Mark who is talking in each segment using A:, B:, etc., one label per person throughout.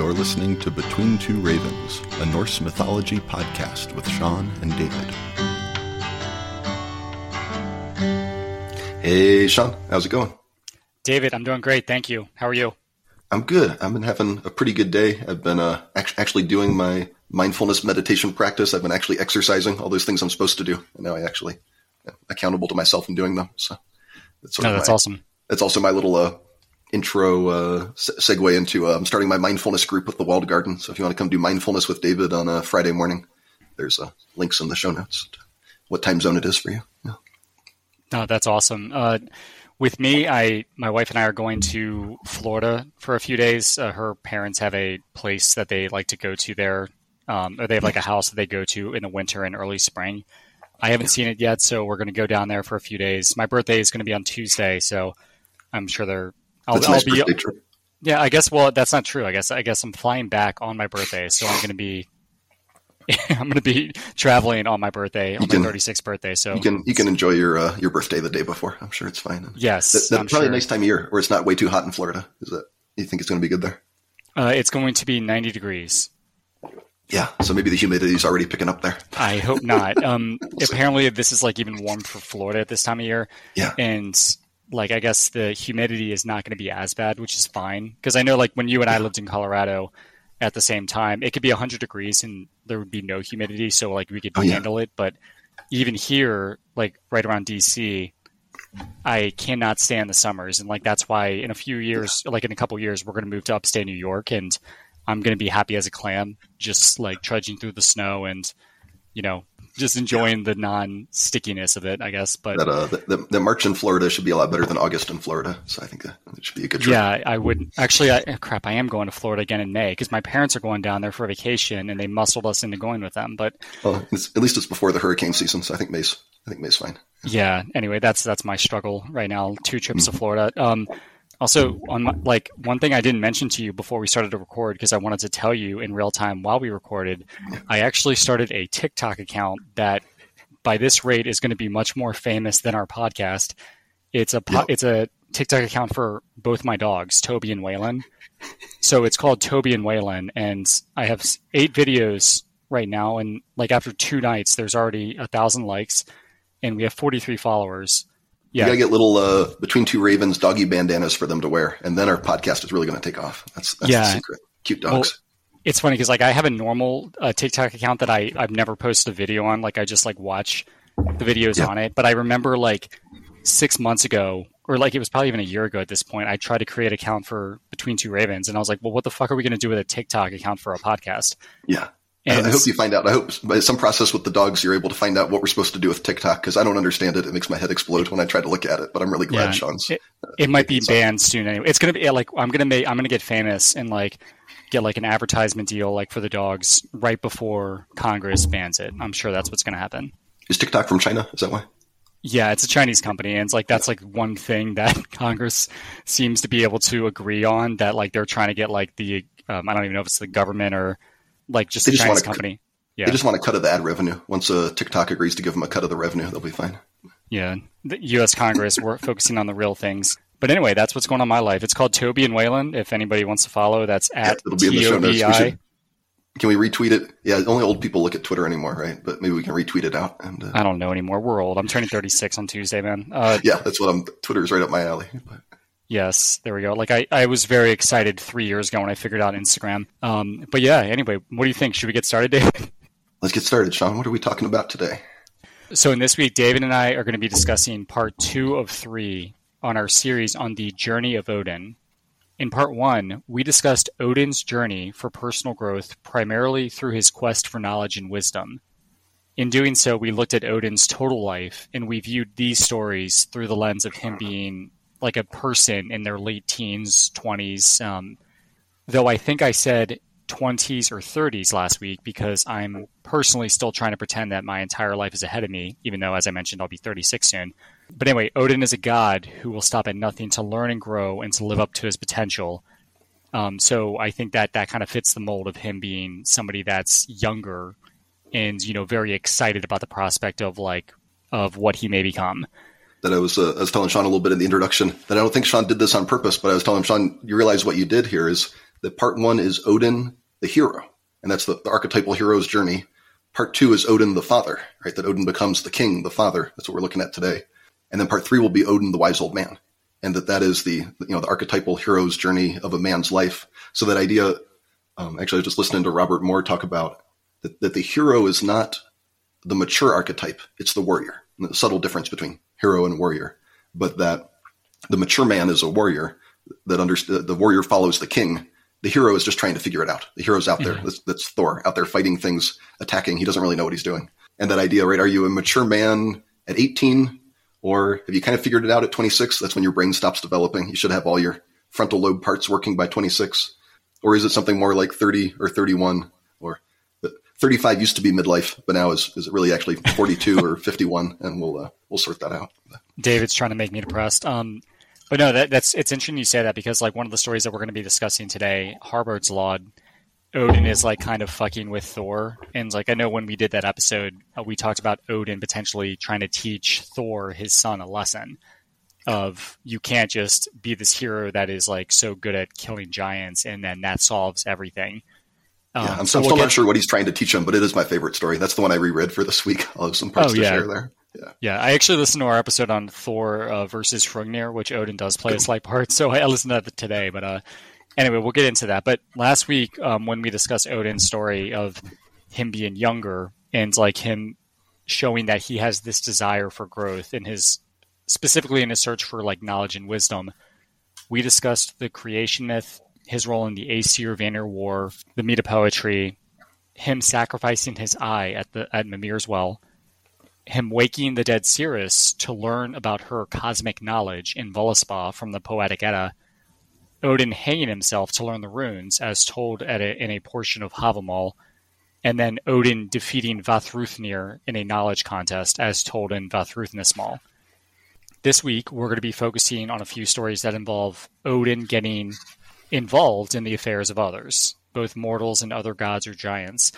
A: You're listening to Between Two Ravens, a Norse mythology podcast with Shawn and David. Hey, Shawn, how's it going?
B: David, I'm doing great. Thank you. How are you?
A: I'm good. I've been having a pretty good day. I've been uh, actually doing my mindfulness meditation practice. I've been actually exercising all those things I'm supposed to do, and now I actually am accountable to myself in doing them. So
B: that's, no, that's my, awesome.
A: That's also my little uh, intro uh, segue into uh, I'm starting my mindfulness group with the Walled Garden. So if you want to come do mindfulness with David on a Friday morning, there's uh, links in the show notes. what time zone it is for you? Yeah.
B: No, that's awesome. Uh, with me, I my wife and I are going to Florida for a few days. Uh, her parents have a place that they like to go to there, um, or they have like a house that they go to in the winter and early spring. I haven't seen it yet, so we're going to go down there for a few days. My birthday is going to be on Tuesday, so I'm sure they're
A: I'll, That's I'll be.
B: Yeah, I guess. Well, that's not true. I guess. I guess I'm flying back on my birthday, so I'm going to be. I'm going to be traveling on my birthday, on can, my 36th birthday. So
A: you can you can enjoy your uh, your birthday the day before. I'm sure it's fine.
B: yes,
A: that, that's probably sure. a nice time of year where it's not way too hot in Florida. Is it? You think it's going to be good there?
B: Uh, it's going to be 90 degrees.
A: Yeah, so maybe the humidity is already picking up there.
B: I hope not. Um, apparently, this is like even warm for Florida at this time of year.
A: Yeah,
B: and like I guess the humidity is not going to be as bad, which is fine. Because I know like when you and I lived in Colorado at the same time, it could be 100 degrees and there would be no humidity, so like we could oh, handle yeah. it. But even here, like right around DC, I cannot stand the summers, and like that's why in a few years, like in a couple years, we're going to move to upstate New York, and I'm going to be happy as a clam, just like trudging through the snow and you know just enjoying yeah. the non stickiness of it, I guess. But
A: that, uh, the, the, the, March in Florida should be a lot better than August in Florida, so I think that, it should be a good trip.
B: Yeah, I would actually. I, crap, I am going to Florida again in May because my parents are going down there for vacation, and they muscled us into going with them. But
A: well, at least it's before the hurricane season, so I think May's. I think May's fine.
B: Yeah. Anyway, that's that's my struggle right now. Two trips mm-hmm. to Florida. Um, also, on my, like one thing I didn't mention to you before we started to record because I wanted to tell you in real time while we recorded, I actually started a TikTok account that, by this rate, is going to be much more famous than our podcast. It's a po- it's a TikTok account for both my dogs, Tobi and Waylan. So it's called Tobi and Waylan, and I have eight videos right now, and like after two nights, there's already a thousand likes, and we have 43 followers.
A: Yeah. You gotta get little uh, between two ravens doggy bandanas for them to wear, and then our podcast is really going to take off. That's that's yeah. the secret. Cute dogs.
B: Well, it's funny because like I have a normal uh, TikTok account that I I've never posted a video on. Like I just like watch the videos yeah. on it. But I remember like six months ago, or like it was probably even a year ago at this point, I tried to create an account for Between Two Ravens, and I was like, well, what the fuck are we going to do with a TikTok account for a podcast?
A: Yeah. And I hope you find out. I hope by some process with the dogs, you're able to find out what we're supposed to do with TikTok because I don't understand it. It makes my head explode when I try to look at it. But I'm really glad yeah, Shawn's.
B: It, it might be banned soon anyway. It's gonna be like I'm gonna make I'm gonna get famous and like get like an advertisement deal like for the dogs right before Congress bans it. I'm sure that's what's gonna happen.
A: Is TikTok from China? Is that why?
B: Yeah, it's a Chinese company, and it's like that's like one thing that Congress seems to be able to agree on. That like they're trying to get like the um, I don't even know if it's the government or like just they a just Chinese company.
A: yeah. They just want a cut of the ad revenue. Once uh, TikTok agrees to give them a cut of the revenue, they'll be fine.
B: Yeah, the U.S. Congress, we're focusing on the real things. But anyway, that's what's going on in my life. It's called Tobi and Waylan. If anybody wants to follow, that's at yeah, T O B I.
A: Can we retweet it? Yeah, only old people look at Twitter anymore, right? But maybe we can retweet it out. And uh...
B: I don't know anymore. We're old. I'm turning 36 on Tuesday, man. Uh,
A: yeah, that's what I'm. Twitter is right up my alley. But...
B: Yes, there we go. Like I, I was very excited three years ago when I figured out Instagram. Um, but yeah, anyway, what do you think? Should we get started, David?
A: Let's get started, Shawn. What are we talking about today?
B: So in this week, David and I are going to be discussing part two of three on our series on the journey of Odin. In part one, we discussed Odin's journey for personal growth primarily through his quest for knowledge and wisdom. In doing so, we looked at Odin's total life and we viewed these stories through the lens of him being like a person in their late teens, 20s. Um, though I think I said 20s or 30s last week because I'm personally still trying to pretend that my entire life is ahead of me, even though, as I mentioned, I'll be 36 soon. But anyway, Odin is a god who will stop at nothing to learn and grow and to live up to his potential. Um, so I think that that kind of fits the mold of him being somebody that's younger and you know very excited about the prospect of like of what he may become
A: that I was, uh, I was telling Shawn a little bit in the introduction that I don't think Shawn did this on purpose, but I was telling Shawn, you realize what you did here is that part one is Odin, the hero, and that's the, the archetypal hero's journey. Part two is Odin, the father, right? That Odin becomes the king, the father. That's what we're looking at today. And then part three will be Odin, the wise old man, and that that is the you know the archetypal hero's journey of a man's life. So that idea, um, actually, I was just listening to Robert Moore talk about that, that the hero is not the mature archetype; it's the warrior. The subtle difference between hero and warrior, but that the mature man is a warrior that under, the warrior follows the king. The hero is just trying to figure it out. The hero's out there. Mm-hmm. That's, that's Thor out there fighting things, attacking. He doesn't really know what he's doing. And that idea, right? Are you a mature man at 18 or have you kind of figured it out at 26? That's when your brain stops developing. You should have all your frontal lobe parts working by 26. Or is it something more like 30 or 31 or 35 used to be midlife, but now is, is it really actually 42 or 51? And we'll, uh, we'll sort that out.
B: David's trying to make me depressed. Um, but no, that, that's, it's interesting you say that because like one of the stories that we're going to be discussing today, Harbard's Law, Odin is like kind of fucking with Thor. And like I know when we did that episode, uh, we talked about Odin potentially trying to teach Thor, his son, a lesson of you can't just be this hero that is like so good at killing giants and then that solves everything.
A: Um, yeah, I'm, so I'm we'll still get... not sure what he's trying to teach him, but it is my favorite story. That's the one I reread for this week. I'll have some parts oh, to yeah. share there.
B: Yeah. yeah, I actually listened to our episode on Thor uh, versus Hrungnir, which Odin does play a slight part. So I listened to that today, but uh, anyway, we'll get into that. But last week, um, when we discussed Odin's story of him being younger and like him showing that he has this desire for growth in his specifically in his search for like knowledge and wisdom, we discussed the creation myth, his role in the Aesir Vanir War, the Meta poetry, him sacrificing his eye at the at Mimir's well, him waking the dead seeress to learn about her cosmic knowledge in Voluspa from the Poetic Edda, Odin hanging himself to learn the runes, as told a, in a portion of Havamal, and then Odin defeating Vafthrûdnir in a knowledge contest, as told in Vafthrûdnismal. This week, we're going to be focusing on a few stories that involve Odin getting involved in the affairs of others, both mortals and other gods or giants.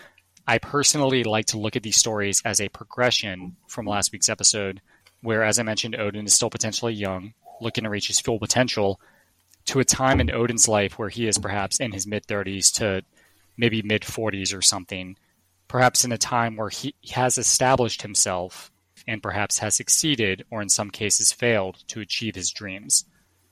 B: I personally like to look at these stories as a progression from last week's episode, where, as I mentioned, Odin is still potentially young, looking to reach his full potential, to a time in Odin's life where he is perhaps in his mid 30s to maybe mid 40s or something, perhaps in a time where he has established himself and perhaps has succeeded or in some cases failed to achieve his dreams.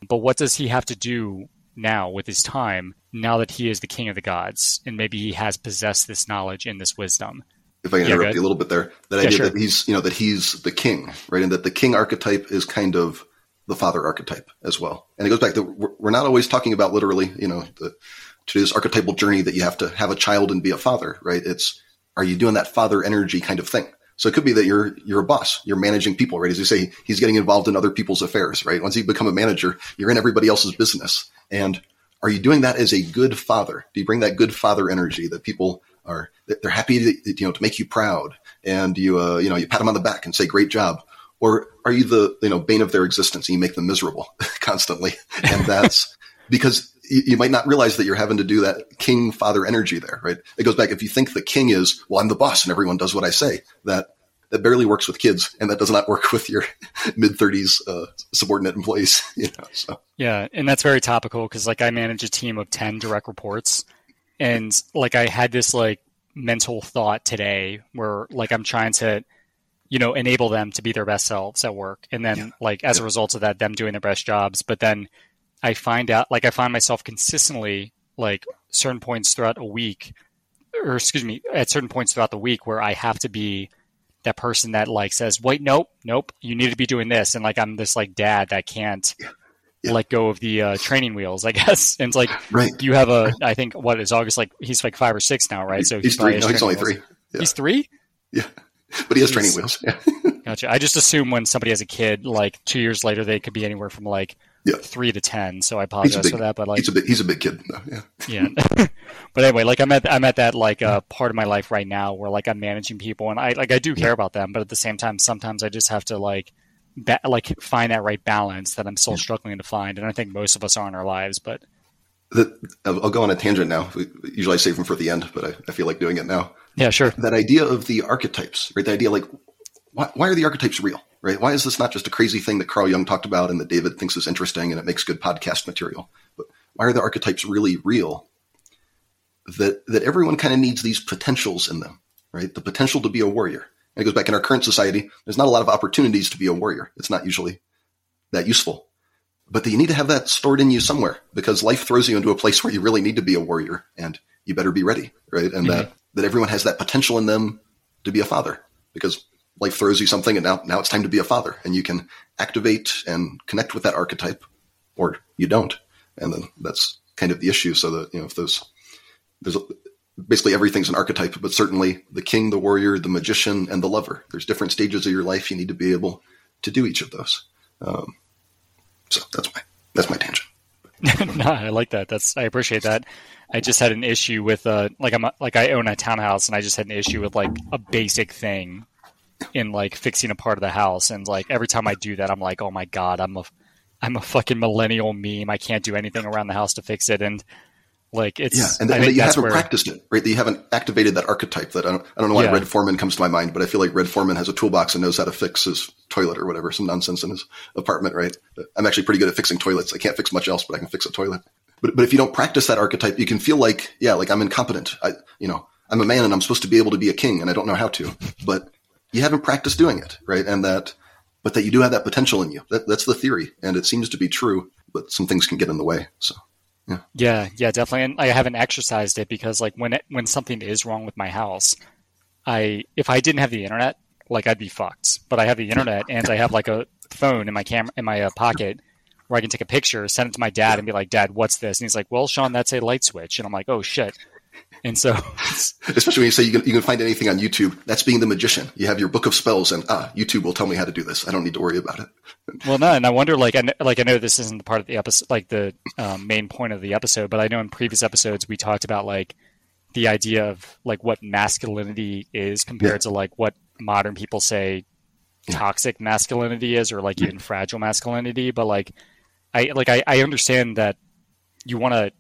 B: But what does he have to do now with his time now that he is the king of the gods and maybe he has possessed this knowledge and this wisdom?
A: If I can interrupt you a little bit there, that yeah, idea sure. that he's, you know, that he's the king, right? And that the king archetype is kind of the father archetype as well. And it goes back to we're not always talking about literally, you know, the, to this archetypal journey that you have to have a child and be a father, right? It's are you doing that father energy kind of thing? So it could be that you're you're a boss, you're managing people, right? As you say, he's getting involved in other people's affairs, right? Once you become a manager, you're in everybody else's business. And are you doing that as a good father? Do you bring that good father energy that people are they're happy to you know to make you proud and you uh, you know you pat them on the back and say great job or are you the you know bane of their existence and you make them miserable constantly and that's because you, you, might not realize that you're having to do that king father energy there right it goes back if you think the king is well i'm the boss and everyone does what i say that that barely works with kids and that does not work with your mid 30s uh, subordinate employees you know so
B: yeah and that's very topical because like i manage a team of 10 direct reports and like i had this like mental thought today where like i'm trying to you know enable them to be their best selves at work and then yeah. like as yeah. a result of that them doing their best jobs but then i find out like i find myself consistently like certain points throughout a week or excuse me at certain points throughout the week where i have to be that person that like says wait nope nope you need to be doing this and like i'm this like dad that can't yeah. Yeah. let go of the uh, training wheels, I guess. And it's like right. you have a, I think what is August like? He's like five or six now, right?
A: So he's, he's three. No, he's only wheels. three.
B: Yeah. He's three.
A: Yeah but he has training wheels. Yeah.
B: gotcha. I just assume when somebody has a kid, like two years later, they could be anywhere from like yeah. three to ten. So I apologize
A: big,
B: for that. But like,
A: he's a big, he's a big kid. Though. Yeah.
B: Yeah. but anyway, like I'm at I'm at that like uh, part of my life right now where like I'm managing people and I like I do care about them, but at the same time, sometimes I just have to like. Like find that right balance that I'm still yeah. struggling to find, and I think most of us are in our lives. But
A: the, I'll go on a tangent now. Usually I save them for the end, but I, I feel like doing it now.
B: Yeah, sure.
A: That idea of the archetypes, right? The idea like why, why are the archetypes real? Right? Why is this not just a crazy thing that Carl Jung talked about and that David thinks is interesting and it makes good podcast material? But why are the archetypes really real? that that everyone kind of needs these potentials in them, right? The potential to be a warrior. And it goes back in our current society. There's not a lot of opportunities to be a warrior. It's not usually that useful, but you need to have that stored in you somewhere because life throws you into a place where you really need to be a warrior, and you better be ready, right? And mm-hmm. that that everyone has that potential in them to be a father because life throws you something, and now now it's time to be a father, and you can activate and connect with that archetype, or you don't, and then that's kind of the issue. So that you know if those there's basically everything's an archetype, but certainly the king, the warrior, the magician, and the lover. There's different stages of your life. You need to be able to do each of those. Um, so that's my that's my tangent.
B: no, I like that. That's I appreciate that. I just had an issue with uh like I'm like I own a townhouse and I just had an issue with like a basic thing in like fixing a part of the house and like every time I do that I'm like oh my god I'm a I'm a fucking millennial meme I can't do anything around the house to fix it and like it's
A: yeah, and, and that you haven't where, practiced it, right? That you haven't activated that archetype. That I don't, I don't know why yeah. Red Foreman comes to my mind, but I feel like Red Foreman has a toolbox and knows how to fix his toilet or whatever, some nonsense in his apartment, right? I'm actually pretty good at fixing toilets. I can't fix much else, but I can fix a toilet. But but if you don't practice that archetype, you can feel like yeah, like I'm incompetent. I you know I'm a man and I'm supposed to be able to be a king, and I don't know how to. But you haven't practiced doing it, right? And that, but that you do have that potential in you. That, that's the theory, and it seems to be true. But some things can get in the way. So.
B: Yeah. yeah, yeah, definitely. And I haven't exercised it because like when it, when something is wrong with my house, I if I didn't have the internet, like I'd be fucked. But I have the internet and I have like a phone in my camera in my uh, pocket where I can take a picture, send it to my dad, and be like, "Dad, what's this?" And he's like, "Well, Shawn, that's a light switch." And I'm like, "Oh shit." And so,
A: especially when you say you can, you can find anything on YouTube, that's being the magician. You have your book of spells, and ah, YouTube will tell me how to do this. I don't need to worry about it.
B: well, no, and I wonder, like, I know, like I know this isn't the part of the episode, like the um, main point of the episode, but I know in previous episodes we talked about like the idea of like what masculinity is compared yeah. to like what modern people say toxic masculinity is, or like even fragile masculinity. But like, I like I, I understand that you want to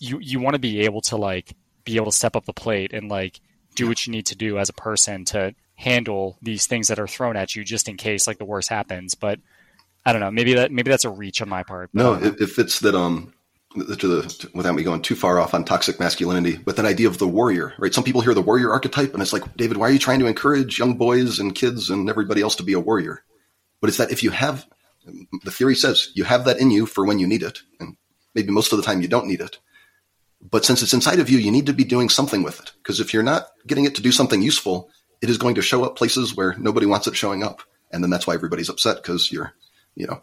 B: you you want to be able to like be able to step up the plate and like do what you need to do as a person to handle these things that are thrown at you just in case like the worst happens. But i don't know. Maybe that maybe that's a reach on my part
A: no if it's that um to the without me going too far off on toxic masculinity but that idea of the warrior right? Some people hear the warrior archetype and it's like david why are you trying to encourage young boys and kids and everybody else to be a warrior? But it's that if you have the theory says you have that in you for when you need it and maybe most of the time you don't need it but since it's inside of you, you need to be doing something with it. Because if you're not getting it to do something useful, it is going to show up places where nobody wants it showing up. And then that's why everybody's upset because you're, you know,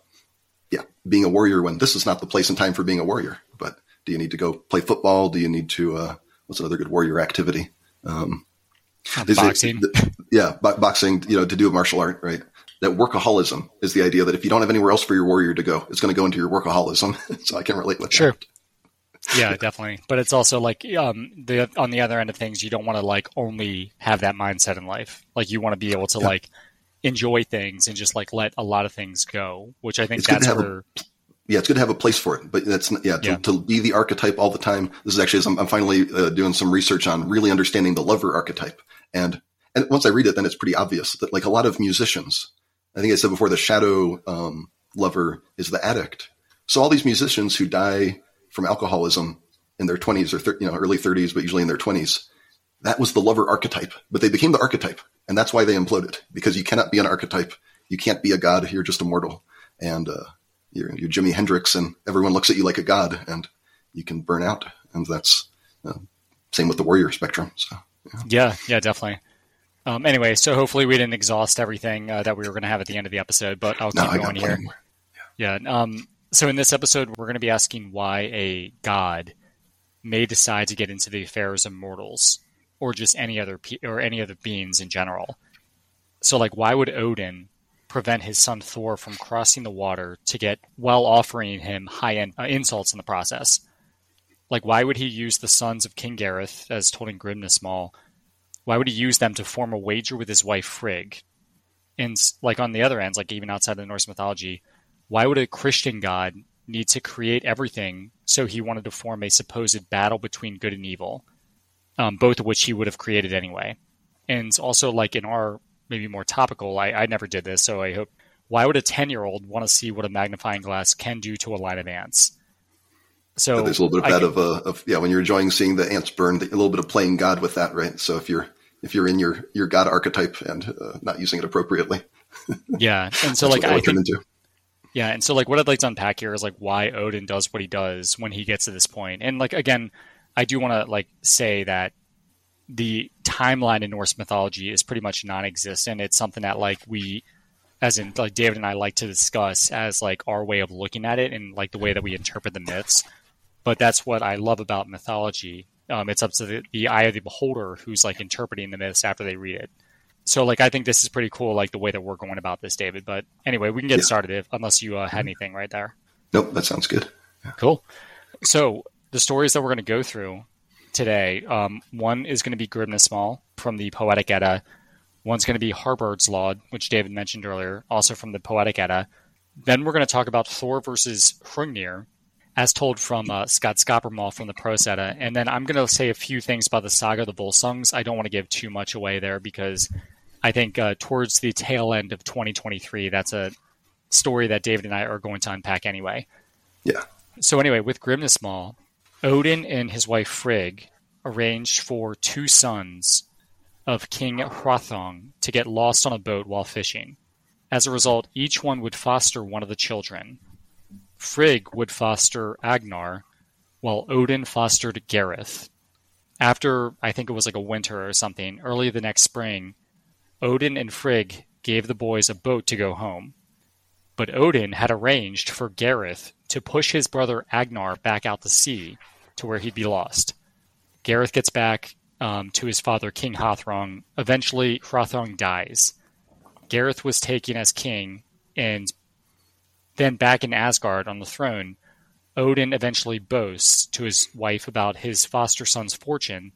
A: yeah, being a warrior when this is not the place and time for being a warrior. But do you need to go play football? Do you need to, uh, what's another good warrior activity? Um,
B: boxing.
A: Yeah, bo- boxing, you know, to do a martial art, right? That workaholism is the idea that if you don't have anywhere else for your warrior to go, it's going to go into your workaholism. so I can relate with
B: sure.
A: that
B: yeah, definitely. But it's also like um, the on the other end of things, you don't want to like only have that mindset in life. Like you want to be able to yeah. like enjoy things and just like let a lot of things go, which I think it's that's where.
A: A, yeah, it's good to have a place for it, but that's yeah to, yeah. to be the archetype all the time. This is actually I'm, I'm finally uh, doing some research on really understanding the lover archetype, and and once I read it, then it's pretty obvious that like a lot of musicians, I think I said before, the shadow um, lover is the addict. So all these musicians who die from alcoholism in their 20s or thir- you know early 30s, but usually in their 20s. That was the lover archetype, but they became the archetype, and that's why they imploded because you cannot be an archetype. You can't be a god. You're just a mortal, and uh, you're, you're Jimi Hendrix, and everyone looks at you like a god, and you can burn out. And that's uh, same with the warrior spectrum. So
B: yeah, yeah, yeah definitely. Um, anyway, so hopefully we didn't exhaust everything uh, that we were going to have at the end of the episode, but I'll keep no, going here. Yeah. yeah um, so, in this episode, we're going to be asking why a god may decide to get into the affairs of mortals, or just any other pe- or any other beings in general. So, like, why would Odin prevent his son Thor from crossing the water to get while offering him high end uh, insults in the process? Like, why would he use the sons of King Gareth, as told in Grimnismal? Why would he use them to form a wager with his wife Frigg? And like on the other ends, like even outside of the Norse mythology, why would a Christian God need to create everything so he wanted to form a supposed battle between good and evil, um, both of which he would have created anyway? And also, like in our maybe more topical, I, I never did this, so I hope. Why would a 10 year old want to see what a magnifying glass can do to a line of ants? So
A: there's a little bit of
B: I
A: that of, uh, of yeah when you're enjoying seeing the ants burn, a little bit of playing God with that, right? So if you're if you're in your your God archetype and uh, not using it appropriately,
B: yeah, and so like I think
A: into.
B: Yeah, and so like what I'd like to unpack here is like why Odin does what he does when he gets to this point. And like again, I do want to like say that the timeline in Norse mythology is pretty much non-existent. It's something that like we as in like David and I like to discuss as like our way of looking at it and like the way that we interpret the myths. But that's what I love about mythology. Um, it's up to the, the eye of the beholder who's like interpreting the myths after they read it. So like I think this is pretty cool, like the way that we're going about this, David. But anyway, we can get
A: Yeah.
B: started if, unless you uh, had anything right there.
A: Nope, that sounds good.
B: Cool. So the stories that we're going to go through today, um, one is going to be Grimnismal from the Poetic Edda. One's going to be Harbard's Laud, which David mentioned earlier, also from the Poetic Edda. Then we're going to talk about Thor versus Hrungnir, as told from uh, Skaldskaparmal from the Prose Edda. And then I'm going to say a few things about the Saga of the Volsungs. I don't want to give too much away there because I think uh, towards the tail end of 2023, that's a story that David and I are going to unpack anyway.
A: Yeah,
B: So anyway, with Grimnismal, Odin and his wife Frigg arranged for two sons of King Hrothong to get lost on a boat while fishing. As a result, each one would foster one of the children. Frigg would foster Agnar, while Odin fostered Gareth. After, I think it was like a winter or something, early the next spring, Odin and Frigg gave the boys a boat to go home but Odin had arranged for Gareth to push his brother Agnar back out to sea to where he'd be lost. Gareth gets back um, to his father, King Hothrong. Eventually, Hrothong dies. Gareth was taken as king, and then back in Asgard on the throne, Odin eventually boasts to his wife about his foster son's fortune,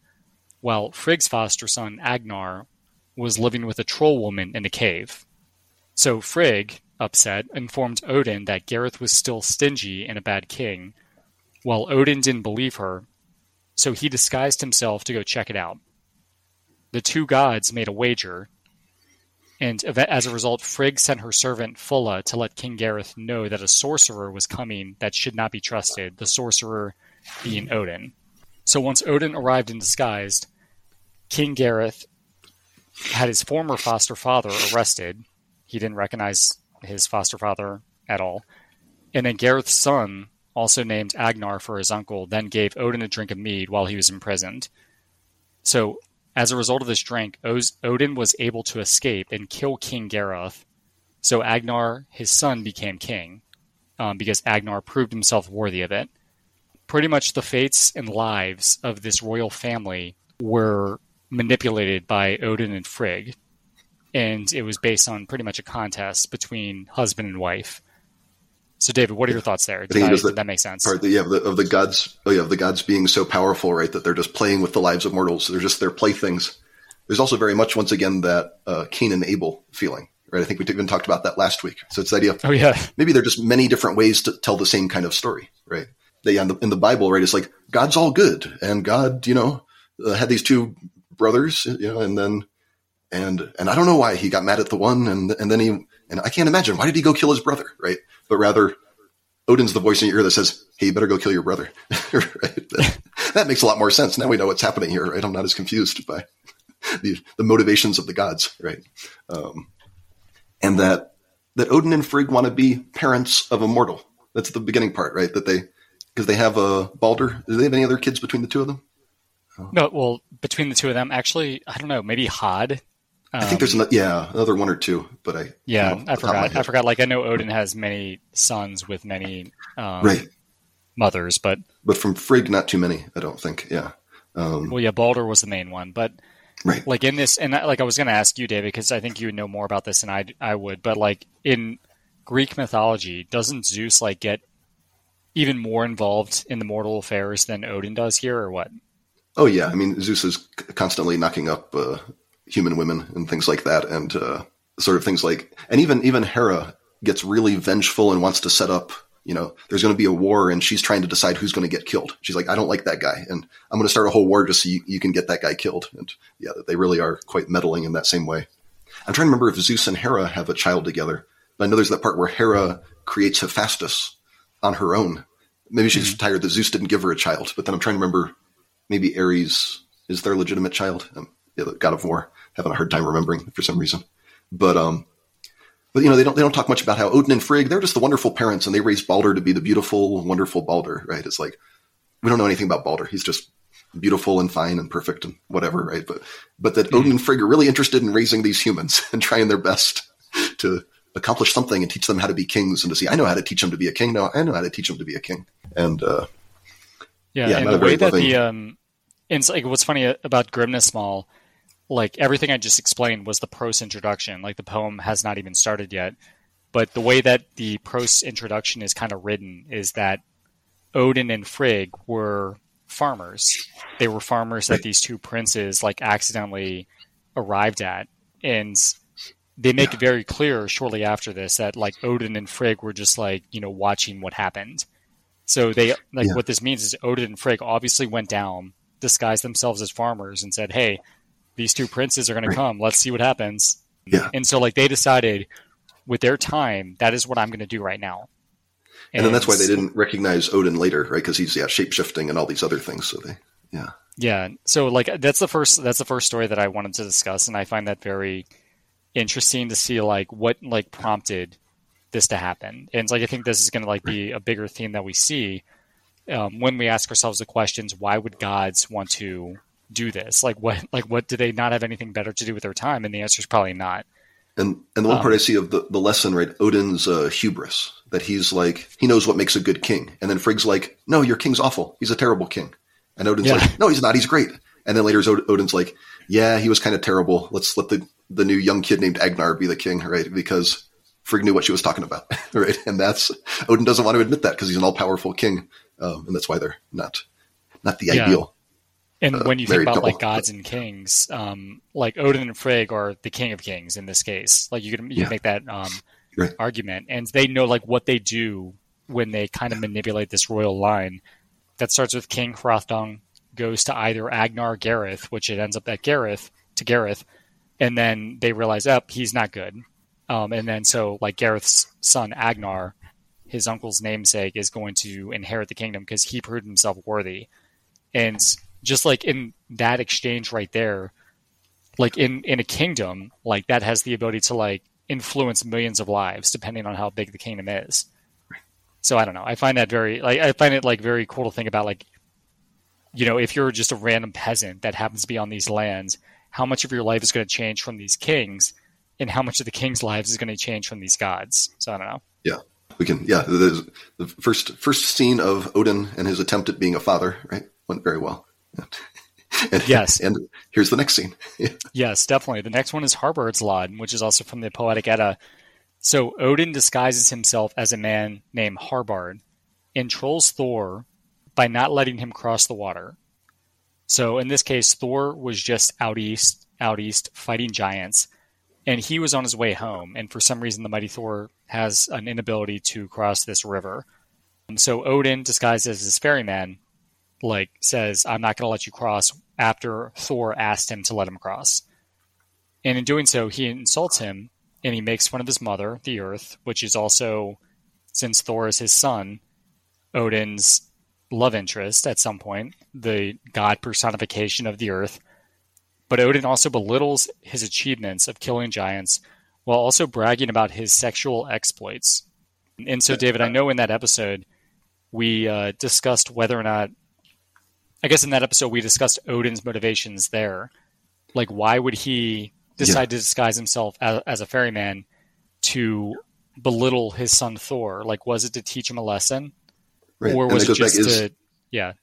B: while Frigg's foster son, Agnar, was living with a troll woman in a cave. So Frigg, upset, informed Odin that Gareth was still stingy and a bad king, while Odin didn't believe her, so he disguised himself to go check it out. The two gods made a wager, and as a result, Frigg sent her servant Fulla to let King Gareth know that a sorcerer was coming that should not be trusted, the sorcerer being Odin. So once Odin arrived in disguise, King Gareth had his former foster father arrested. He didn't recognize his foster father at all. And then Gareth's son, also named Agnar for his uncle, then gave Odin a drink of mead while he was imprisoned. So, as a result of this drink, Odin was able to escape and kill King Gareth. So, Agnar, his son, became king um, because Agnar proved himself worthy of it. Pretty much the fates and lives of this royal family were manipulated by Odin and Frigg and it was based on pretty much a contest between husband and wife. So, David, what are your thoughts there? Did, I, did
A: the
B: that make sense?
A: part of the, yeah, of the, of the gods. Oh yeah, of the gods being so powerful, right? That they're just playing with the lives of mortals. They're just their playthings. There's also very much, once again, that uh, Cain and Abel feeling, right? I think we even talked about that last week. So it's the idea. Of,
B: Oh yeah,
A: maybe there are just many different ways to tell the same kind of story, right? They in the, in the Bible, right? It's like God's all good, and God, you know, uh, had these two brothers, you know, and then and and I don't know why he got mad at the one, and and then he and I can't imagine why did he go kill his brother, right? But rather, Odin's the voice in your ear that says, "Hey, you better go kill your brother." right? That, that makes a lot more sense. Now we know what's happening here, right? I'm not as confused by the the motivations of the gods, right? Um, and that that Odin and Frigg want to be parents of a mortal. That's the beginning part, right? That they because they have a Balder. Do they have any other kids between the two of them?
B: No. Well, between the two of them, actually, I don't know. Maybe Hod.
A: I think there's
B: Um,
A: an, yeah another one or two, but I
B: Yeah,
A: don't know
B: I
A: off the top of my
B: forgot. I forgot. Like I know Odin has many sons with many um,
A: Right,
B: mothers, but
A: but from Frigg, not too many. I don't think. Yeah, um,
B: well, yeah, Balder was the main one. But
A: right.
B: like in this, and I- like I was going to ask you, David, because I think you would know more about this than I I would. But like in Greek mythology, doesn't Zeus like get even more involved in the mortal affairs than Odin does here, or what?
A: Oh yeah, I mean Zeus is constantly knocking up uh, human women and things like that, and uh, sort of things like, and even even Hera gets really vengeful and wants to set up. You know, there's going to be a war, and she's trying to decide who's going to get killed. She's like, I don't like that guy, and I'm going to start a whole war just so you, you can get that guy killed. And yeah, they really are quite meddling in that same way. I'm trying to remember if Zeus and Hera have a child together, but I know there's that part where Hera creates Hephaestus on her own maybe she's mm-hmm. tired that Zeus didn't give her a child. But then I'm trying to remember, maybe Ares is their legitimate child. Um, yeah, the god of war. Having a hard time remembering for some reason. But um, but you know they don't they don't talk much about how Odin and Frigg they're just the wonderful parents and they raised Balder to be the beautiful wonderful Balder right it's like we don't know anything about Balder he's just beautiful and fine and perfect and whatever right but but that mm-hmm. Odin and Frigg are really interested in raising these humans and trying their best to accomplish something and teach them how to be kings and to see I know how to teach them to be a king no I know how to teach them to be a king and uh,
B: yeah, yeah and the way that the um and like what's funny about Grimnismal like everything I just explained was the prose introduction. Like the poem has not even started yet. But the way that the prose introduction is kind of written is that Odin and Frigg were farmers. They were farmers that these two princes like accidentally arrived at. And they make it very clear shortly after this that like Odin and Frigg were just like, you know, watching what happened. So they like yeah. what this means is Odin and Frigg obviously went down, disguised themselves as farmers and said, Hey, these two princes are going to come. Let's see what happens.
A: Yeah.
B: And so like they decided with their time, that is what I'm going to do right now.
A: And, and then that's why they didn't recognize Odin later, right? Because he's yeah shape shifting and all these other things. So they yeah
B: yeah. So like that's the first that's the first story that I wanted to discuss, and I find that very interesting to see like what like prompted this to happen. And like I think this is going to like be a bigger theme that we see um, when we ask ourselves the questions: Why would gods want to do this? Like what like what do they not have anything better to do with their time? And the answer is probably not.
A: And and the one um, part I see of the, the lesson, right, Odin's uh, hubris, that he's like he knows what makes a good king. And then Frigg's like, No, your king's awful. He's a terrible king. And Odin's yeah. like, No, he's not, he's great. And then later Odin's like, Yeah, he was kind of terrible. Let's let the, the new young kid named Agnar be the king, right? Because Frigg knew what she was talking about, right? And that's Odin doesn't want to admit that because he's an all powerful king, um, and that's why they're not not the yeah. ideal.
B: And uh, when you think about like gods and kings, um, like Odin and Frigg are the king of kings in this case. Like you can you yeah. can make that um, right. argument, and they know like what they do when they kind of manipulate this royal line. That starts with King Hrothgar, goes to either Agnar or Gareth, which it ends up at Gareth to Gareth, and then they realize, up oh, he's not good. Um, and then so like Gareth's son Agnar, his uncle's namesake, is going to inherit the kingdom because he proved himself worthy. And just like in that exchange right there, like in in a kingdom, like that has the ability to like influence millions of lives depending on how big the kingdom is. So I don't know. I find that very like I find it like very cool to think about like you know, if you're just a random peasant that happens to be on these lands, how much of your life is going to change from these kings and how much of the king's lives is going to change from these gods. So I don't know.
A: Yeah. We can yeah, the, the first first scene of Odin and his attempt at being a father, right? Went very well.
B: and, yes.
A: And here's the next scene.
B: yes, definitely. The next one is Harbard's Lod, which is also from the Poetic Edda. So Odin disguises himself as a man named Harbard and trolls Thor by not letting him cross the water. So in this case, Thor was just out east, out east fighting giants, and he was on his way home. And for some reason, the mighty Thor has an inability to cross this river. Um, so Odin, disguised as his ferryman, like says, "I'm not going to let you cross." After Thor asked him to let him cross, and in doing so, he insults him and he makes fun of his mother, the Earth, which is also, since Thor is his son, Odin's love interest at some point, the god personification of the Earth. But Odin also belittles his achievements of killing giants while also bragging about his sexual exploits. And so, David, I know in that episode we uh, discussed whether or not I guess in that episode we discussed Odin's motivations there. Like, why would he decide yeah. to disguise himself as, as, a ferryman to belittle his son Thor? Like, was it to teach him a lesson,
A: right.
B: or was it just back, to? yeah.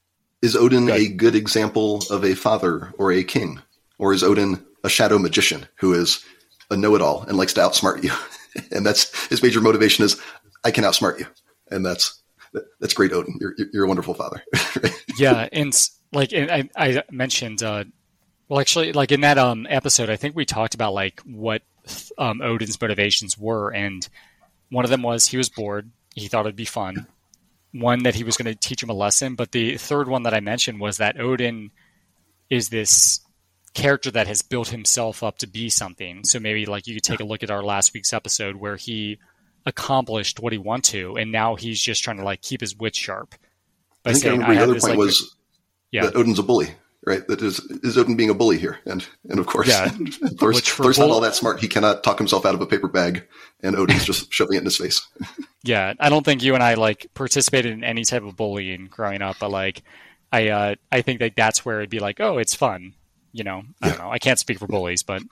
A: Is Odin good. a good example of a father or a king, or is Odin a shadow magician who is a know-it-all and likes to outsmart you? and that's his major motivation is I can outsmart you, and that's that's great, Odin. You're you're a wonderful father.
B: yeah, and like and I, I mentioned, uh, well, actually, like in that um episode, I think we talked about like what um, Odin's motivations were, and one of them was he was bored. He thought it'd be fun. One that he was going to teach him a lesson, but the third one that I mentioned was that Odin is this character that has built himself up to be something. So maybe like you could take a look at our last week's episode where he accomplished what he wanted to, and now he's just trying to like keep his wits sharp.
A: I think I
B: saying
A: remember
B: I
A: the other
B: this
A: point
B: like
A: was
B: yeah.
A: that Odin's a bully, right? That is is Odin being a bully here, and and of course,
B: Yeah.
A: Thor's, Thor's not all that smart. He cannot talk himself out of a paper bag, and Odin's just shoving it in his face.
B: Yeah, I don't think you and I like participated in any type of bullying growing up, but like I uh I think that that's where it'd be like, "Oh, it's fun." You know, I don't know. I can't speak for bullies, but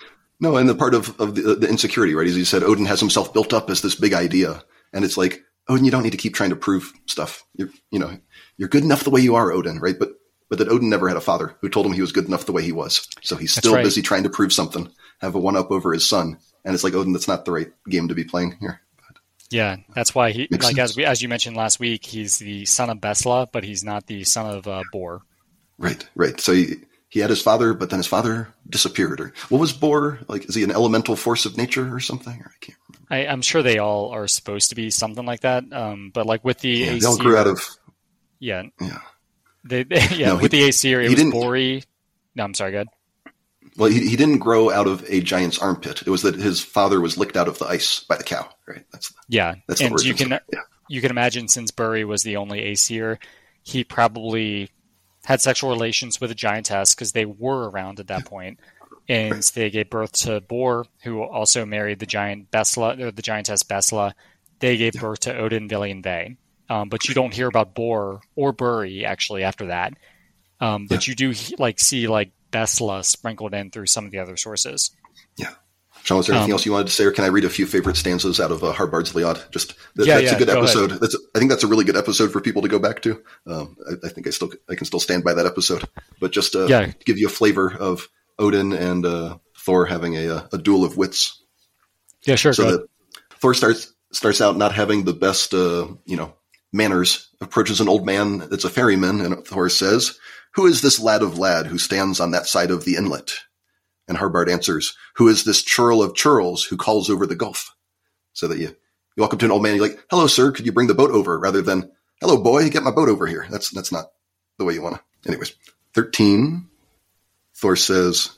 A: No, and the part of, of the, the insecurity, right? As you said, Odin has himself built up as this big idea, and it's like, Odin, you don't need to keep trying to prove stuff. You're, you know, you're good enough the way you are, Odin, right? But but that Odin never had a father who told him he was good enough the way he was, so he's still
B: right.
A: busy trying to prove something, have a one up over his son, and it's like Odin, that's not the right game to be playing here.
B: yeah, that's why he like
A: sense.
B: as we as you mentioned last week, he's the son of Besla, but he's not the son of uh, Bor.
A: Right, right. So he he had his father, but then his father disappeared. Or what was Bor like? Is he an elemental force of nature or something? Or I can't remember.
B: I, I'm sure they all are supposed to be something like that. Um, but like with the
A: Yeah,
B: AC,
A: they all grew out of
B: yeah,
A: yeah.
B: they, they- yeah,
A: No,
B: with
A: he-
B: the Aesir, it
A: he
B: was Bori. No, I'm sorry, good.
A: Well, he, he didn't grow out of a giant's armpit. It was that his father was licked out of the ice by the cow. Right. That's the,
B: Yeah,
A: that's the
B: and you can
A: yeah.
B: you can imagine since Buri was the only Aesir, he probably had sexual relations with a giantess because they were around at that point, and they gave birth to Bor, who also married the giant Besla or the giantess Besla. They gave birth to Odin, Vili, and Ve. Um, but you don't hear about Bor or Buri actually after that. Um, but you do like see like Besla sprinkled in through some of the other sources.
A: Shawn, was there anything
B: Um,
A: else you wanted to say, or can I read a few favorite stanzas out of uh, Harbard's Liad? Just that,
B: Yeah,
A: that's
B: yeah,
A: a good
B: go
A: episode. That's I think that's a really good episode for people to go back to. Um, I, I think I still I can still stand by that episode. But just uh,
B: Yeah.
A: to give you a flavor of Odin and uh, Thor having a, uh, a duel of wits.
B: Yeah, sure.
A: So that Thor starts starts out not having the best, uh, you know, manners. Approaches an old man that's a ferryman, and Thor says, "Who is this lad of lad who stands on that side of the inlet?" And Harbard answers, "Who is this churl of churls who calls over the gulf?" So that you you walk up to an old man, you're like, "Hello, sir, could you bring the boat over?" Rather than, "Hello, boy, get my boat over here." That's that's not the way you want to. Anyways, thirteen. Thor says,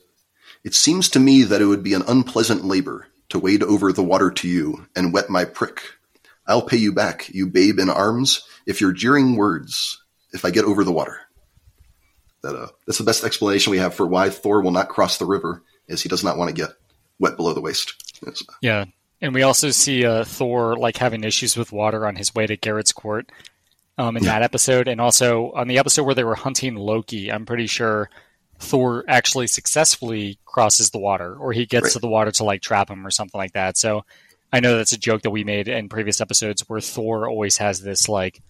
A: it seems to me that it would be an unpleasant labor to wade over the water to you and wet my prick. I'll pay you back, you babe in arms, if your jeering words, if I get over the water. That uh, that's the best explanation we have for why Thor will not cross the river, is he does not want to get wet below the waist. It's-
B: Yeah, and we also see uh, Thor like having issues with water on his way to Garrett's court um, in that episode, and also on the episode where they were hunting Loki. I'm pretty sure Thor actually successfully crosses the water, or he gets
A: Right.
B: to the water to like trap him or something like that. So I know that's a joke that we made in previous episodes where Thor always has this like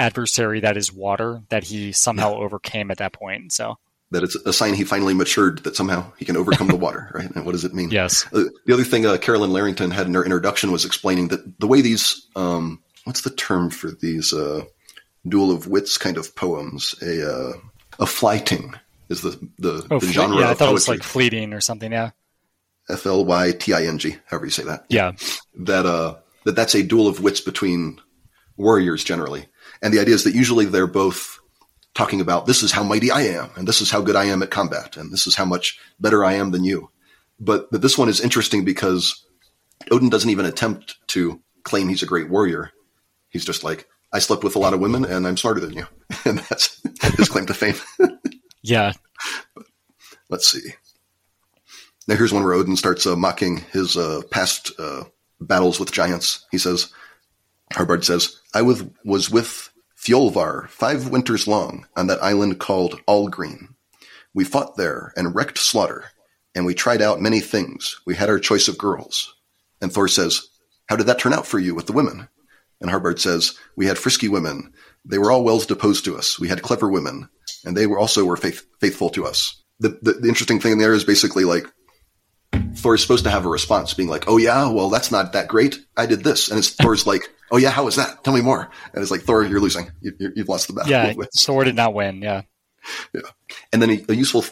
B: adversary that is water that he somehow overcame at that point. So
A: that it's a sign he finally matured, that somehow he can overcome the water, right? And what does it mean?
B: yes,
A: Uh, the other thing uh, Carolyn Larrington had in her introduction was explaining that the way these, um, what's the term for these uh, duel of wits kind of poems? A uh, a flyting is the the,
B: oh
A: the
B: fle-
A: genre
B: yeah, I thought it was like fleeting or something. Yeah,
A: F L Y T I N G, however you say that.
B: yeah,
A: That uh, that that's a duel of wits between warriors generally, and the idea is that usually they're both talking about this is how mighty I am, and this is how good I am at combat, and this is how much better I am than you. But, but this one is interesting because Odin doesn't even attempt to claim he's a great warrior. He's just like, I slept with a lot of women and I'm smarter than you. And that's his claim to fame.
B: yeah.
A: Let's see. Now here's one where Odin starts uh, mocking his uh, past uh, battles with giants. He says, Harbard says, I was, was with Fjolvar five winters long on that island called Allgreen. We fought there and wrecked slaughter, and we tried out many things. We had our choice of girls. And Thor says, How did that turn out for you with the women? And Harbard says, We had frisky women. They were all well opposed to us. We had clever women, and they were also were faith, faithful to us. The, the, the interesting thing in there is basically like Thor is supposed to have a response, being like, "Oh yeah, well that's not that great. I did this," and it's Thor's like, "Oh yeah, how was that? Tell me more." And it's like, "Thor, you're losing. You, you've lost the battle."
B: Yeah,
A: With-
B: Thor did not win. Yeah, Yeah.
A: and then a, a useful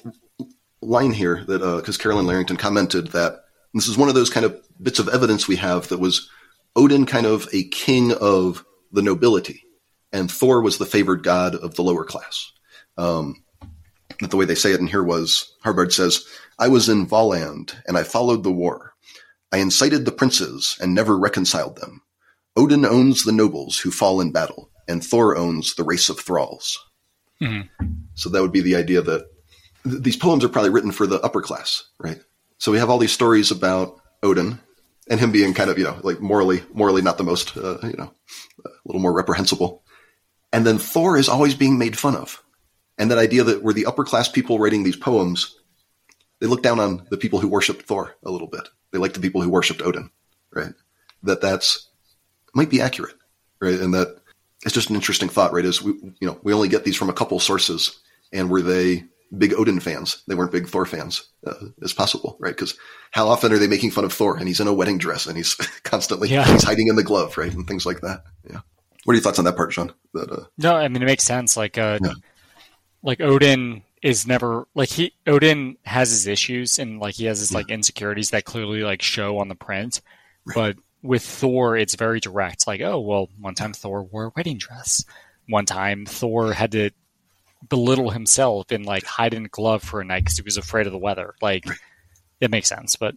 A: line here that because Carolyn Larrington commented that this is one of those kind of bits of evidence we have that was Odin kind of a king of the nobility, and Thor was the favored god of the lower class. Um, the way they say it in here was Harbard says, "I was in Valand and I followed the war. I incited the princes and never reconciled them. Odin owns the nobles who fall in battle. and Thor owns the race of thralls.
B: Mm-hmm.
A: So that would be the idea that th- these poems are probably written for the upper class, right? So we have all these stories about Odin and him being kind of, you know, like morally, morally not the most, uh, you know, a little more reprehensible. And then Thor is always being made fun of. And that idea that we're the upper class people writing these poems, they look down on the people who worshipped Thor a little bit. They like the people who worshipped Odin, right? That that's might be accurate, right? And that it's just an interesting thought, right? Is we, you know, we only get these from a couple sources, and were they big Odin fans? They weren't big Thor fans, uh, as possible, right? Because how often are they making fun of Thor and he's in a wedding dress and he's constantly
B: Yeah.
A: he's hiding in the glove, right, and things like that. Yeah. What are your thoughts on that part, Shawn? That uh,
B: No, I mean it makes sense. Like uh
A: Yeah.
B: Like Odin is never like he Odin has his issues and like he has his like insecurities that clearly like show on the print. But with Thor it's very direct. Like, oh well one time Thor wore a wedding dress. One time Thor had to belittle himself and like hide in a glove for a night because he was afraid of the weather. Like it makes sense, but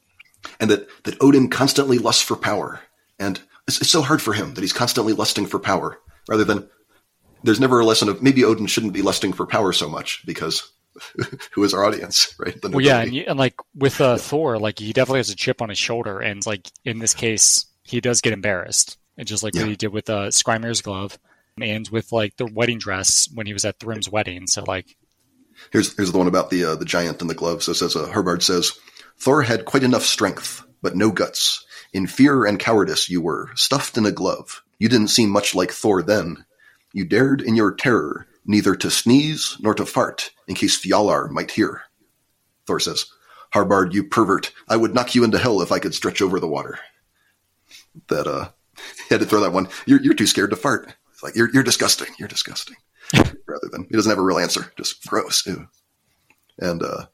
A: and that that Odin constantly lusts for power, and it's, it's so hard for him that he's constantly lusting for power, rather than there's never a lesson of maybe Odin shouldn't be lusting for power so much because who is our audience, right?
B: Well, yeah, and, and like with uh, Thor, like he definitely has a chip on his shoulder, and like in this case, he does get embarrassed, and just like
A: Yeah.
B: what he did with uh, glove, and with like the wedding dress when he was at Thrym's wedding. So like,
A: Here's here's the one about the uh, the giant and the glove. So says uh, Harbard says Thor had quite enough strength, but no guts. In fear and cowardice, you were stuffed in a glove. You didn't seem much like Thor then. You dared in your terror neither to sneeze nor to fart in case Fialar might hear. Thor says, Harbard, you pervert, I would knock you into hell if I could stretch over the water. That uh had to throw that one. You're you're too scared to fart. It's like you're you're disgusting. You're disgusting. Rather than he doesn't have a real answer. Just gross. Ew. And uh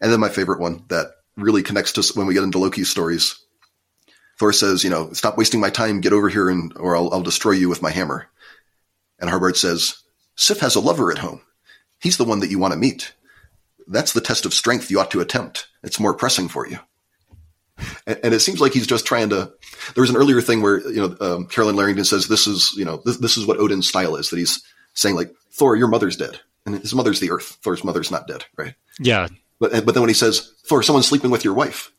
A: and then my favorite one that really connects to when we get into Loki's stories. Thor says, you know, stop wasting my time, get over here and or I'll I'll destroy you with my hammer. And Harbard says, Sif has a lover at home. He's the one that you want to meet. That's the test of strength you ought to attempt. It's more pressing for you. And, and it seems like he's just trying to. There was an earlier thing where you know um, Carolyn Larrington says this is you know this, this is what Odin's style is that he's saying like Thor, your mother's dead, and his mother's the Earth. Thor's mother's not dead, right?
B: yeah,
A: But but then when he says Thor, someone's sleeping with your wife,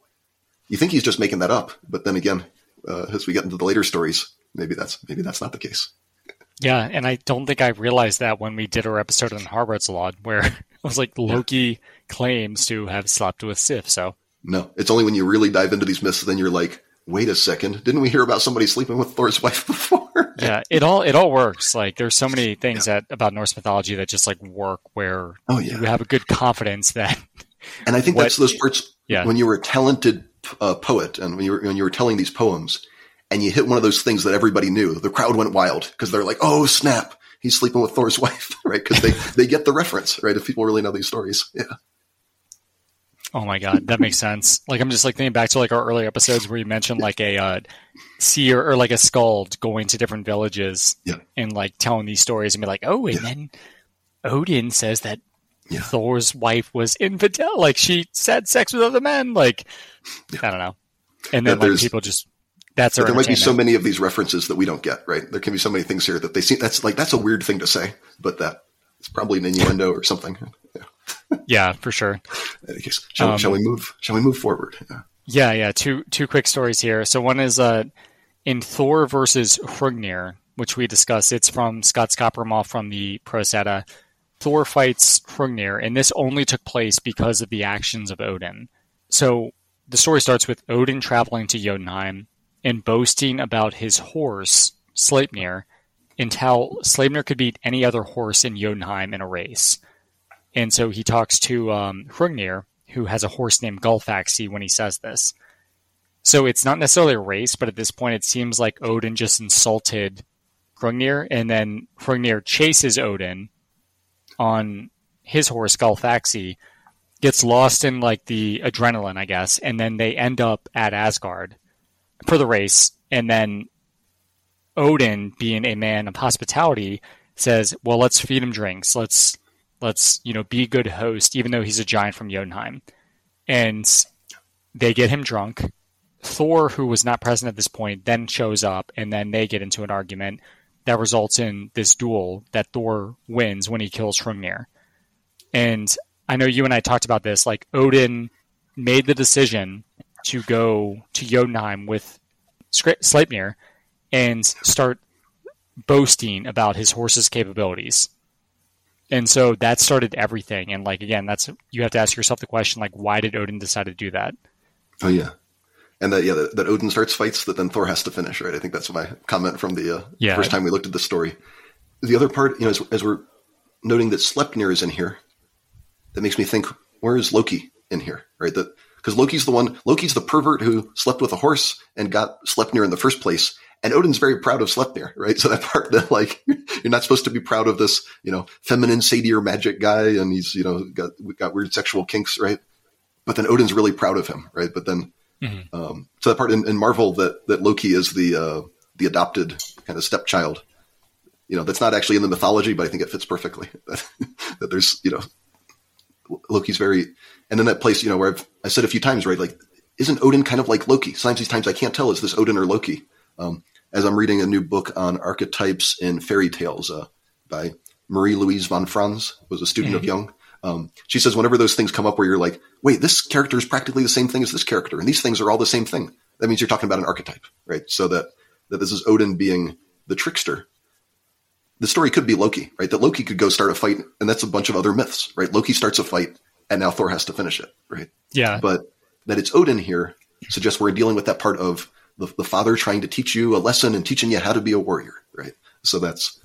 A: you think he's just making that up. But then again, uh, as we get into the later stories, maybe that's maybe that's not the case.
B: Yeah, and I don't think I realized that when we did our episode on Harbard's Law, where it was like Loki claims to have slept with Sif. So
A: No, it's only when you really dive into these myths then you're like, wait a second, didn't we hear about somebody sleeping with Thor's wife before?
B: yeah, it all it all works. Like there's so many things that about Norse mythology that just like work where
A: Oh yeah,
B: you have a good confidence that
A: and I think
B: what-
A: that's those parts
B: Yeah.
A: when you were a talented uh, poet and when you were when you were telling these poems, and you hit one of those things that everybody knew. The crowd went wild because they're like, oh snap, he's sleeping with Thor's wife, right? Because they they get the reference, right? If people really know these stories, yeah,
B: Oh my god, that makes sense. Like I'm just like thinking back to like our earlier episodes where you mentioned like a uh, seer or like a skald going to different villages
A: Yeah.
B: and like telling these stories and be like, oh, and
A: Yeah.
B: then Odin says that
A: Yeah.
B: Thor's wife was infidel, like she had sex with other men. Like I don't know, and then like people just that's
A: there might be so many of these references that we don't get, right? There can be so many things here that they seem that's like that's a weird thing to say, but that it's probably an innuendo or something. Yeah.
B: Yeah, for sure.
A: In any case, shall,
B: Um,
A: shall we move? Shall we move forward? Yeah.
B: Yeah, yeah. Two two quick stories here. So one is uh, in Thor versus Hrungnir, which we discussed. It's from Skaldskaparmal from the Prose Edda. Thor fights Hrungnir, and this only took place because of the actions of Odin. So the story starts with Odin traveling to Jotunheim and boasting about his horse, Sleipnir, and how Sleipnir could beat any other horse in Jotunheim in a race. And so he talks to um, Hrungnir, who has a horse named Gullfaxi when he says this. So it's not necessarily a race, but at this point it seems like Odin just insulted Hrungnir, and then Hrungnir chases Odin on his horse Gullfaxi, gets lost in like the adrenaline, I guess, and then they end up at Asgard for the race, and then Odin, being a man of hospitality, says, "Well, let's feed him drinks. Let's let's you know be a good host, even though he's a giant from Jotunheim." And they get him drunk. Thor, who was not present at this point, then shows up, and then they get into an argument. that results in this duel that Thor wins when he kills Hrungnir. And I know you and I talked about this. Like Odin made the decision to go to Jotunheim with Sleipnir and start boasting about his horse's capabilities. And so that started everything. And like again, that's you have to ask yourself the question like, why did Odin decide to do that?
A: Oh yeah, and that yeah, that, that Odin starts fights that then Thor has to finish. Right? I think that's my comment from the uh, yeah. first time we looked at the story. The other part, you know, as, as we're noting that Sleipnir is in here, that makes me think, where is Loki in here? Right? That because Loki's the one, Loki's the pervert who slept with a horse and got Sleipnir in the first place. And Odin's very proud of Sleipnir, right? So that part that like you're not supposed to be proud of this, you know, feminine seidr magic guy, and he's you know got got weird sexual kinks, right? But then Odin's really proud of him, right? But then mm-hmm. um, so that part in, in, Marvel that that Loki is the uh, the adopted kind of stepchild. You know, that's not actually in the mythology, but I think it fits perfectly. that there's you know Loki's very, and then that place, you know, where I've I said a few times, right? Like, isn't Odin kind of like Loki? Sometimes these times I can't tell is this Odin or Loki. Um, as I'm reading a new book on archetypes in fairy tales uh, by Marie Louise von Franz, was a student mm-hmm. of Jung. Um, she says whenever those things come up where you're like, wait, this character is practically the same thing as this character, and these things are all the same thing. That means you're talking about an archetype, right? So that that this is Odin being the trickster. The story could be Loki, right? That Loki could go start a fight, and that's a bunch of other myths, right? Loki starts a fight, and now Thor has to finish it, right?
B: Yeah.
A: But that it's Odin here suggests we're dealing with that part of the, the father trying to teach you a lesson and teaching you how to be a warrior, right? So that's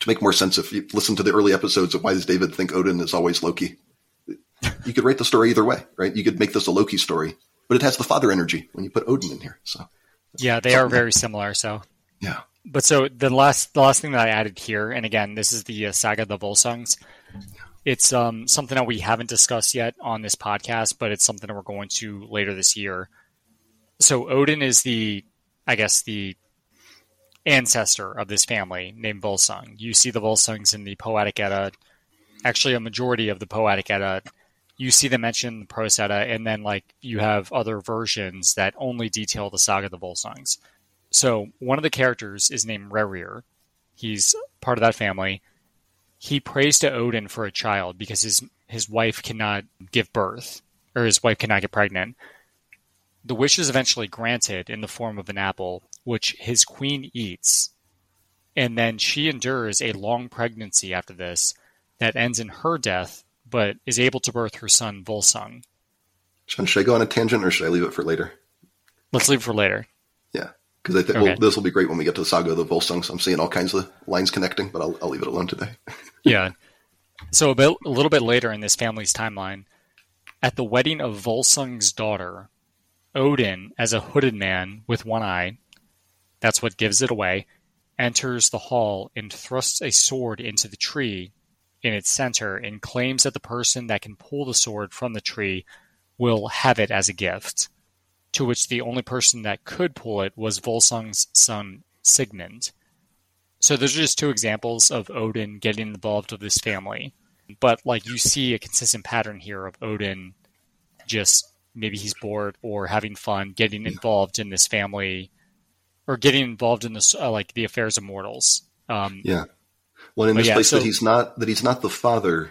A: to make more sense. If you listen to the early episodes of why does David think Odin is always Loki, you could write the story either way, right? You could make this a Loki story, but it has the father energy when you put Odin in here. So
B: yeah, they are very similar. So
A: yeah.
B: But so the last the last thing that I added here, and again, this is the uh, saga of the Volsungs. It's um, something that we haven't discussed yet on this podcast, but it's something that we're going to later this year so Odin is the, I guess the ancestor of this family named Volsung. You see the Volsungs in the Poetic Edda. Actually, a majority of the Poetic Edda, you see them mentioned in the Prose Edda, and then like you have other versions that only detail the saga of the Volsungs. So one of the characters is named Rerir. He's part of that family. He prays to Odin for a child because his his wife cannot give birth, or his wife cannot get pregnant. The wish is eventually granted in the form of an apple, which his queen eats, and then she endures a long pregnancy after this that ends in her death, but is able to birth her son Volsung.
A: Shawn, should I go on a tangent or should I leave it for later?
B: Let's leave it for later.
A: Because I think okay. well, this will be great when we get to the saga of the Volsungs. I'm seeing all kinds of lines connecting, but I'll, I'll leave it alone today.
B: yeah. So a, bit, a little bit later in this family's timeline, at the wedding of Volsung's daughter, Odin, as a hooded man with one eye, that's what gives it away, enters the hall and thrusts a sword into the tree in its center and claims that the person that can pull the sword from the tree will have it as a gift. To which the only person that could pull it was Volsung's son Sigmund. So those are just two examples of Odin getting involved with this family. But like you see a consistent pattern here of Odin just maybe he's bored or having fun getting involved in this family or getting involved in this uh, like the affairs of mortals. Um,
A: yeah. Well, in this yeah, place so, that he's not that he's not the father,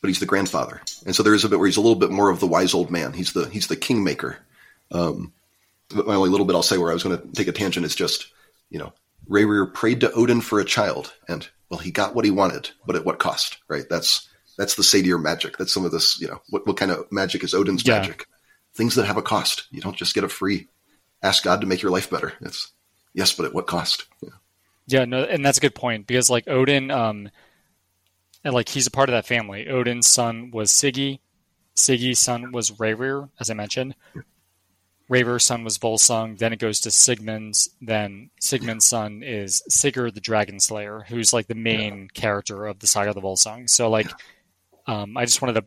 A: but he's the grandfather, and so there is a bit where he's a little bit more of the wise old man. He's the he's the kingmaker. Um, but my only little bit I'll say where I was going to take a tangent is just you know Rerir prayed to Odin for a child, and well, he got what he wanted, but at what cost? Right? That's that's the seidr magic. That's some of this. You know, what what kind of magic is Odin's yeah. magic? things that have a cost. You don't just get a free ask God to make your life better. It's yes, but at what cost?
B: Yeah, yeah no, and that's a good point because like Odin, um, and like he's a part of that family. Odin's son was Sigi. Sigi's son was Rerir, as I mentioned. Rerir's son was Volsung. Then it goes to Sigmund's. Then Sigmund's son is Sigurd the Dragon Slayer, who's like the main yeah. character of the saga of the Volsung. So like, um, I just wanted to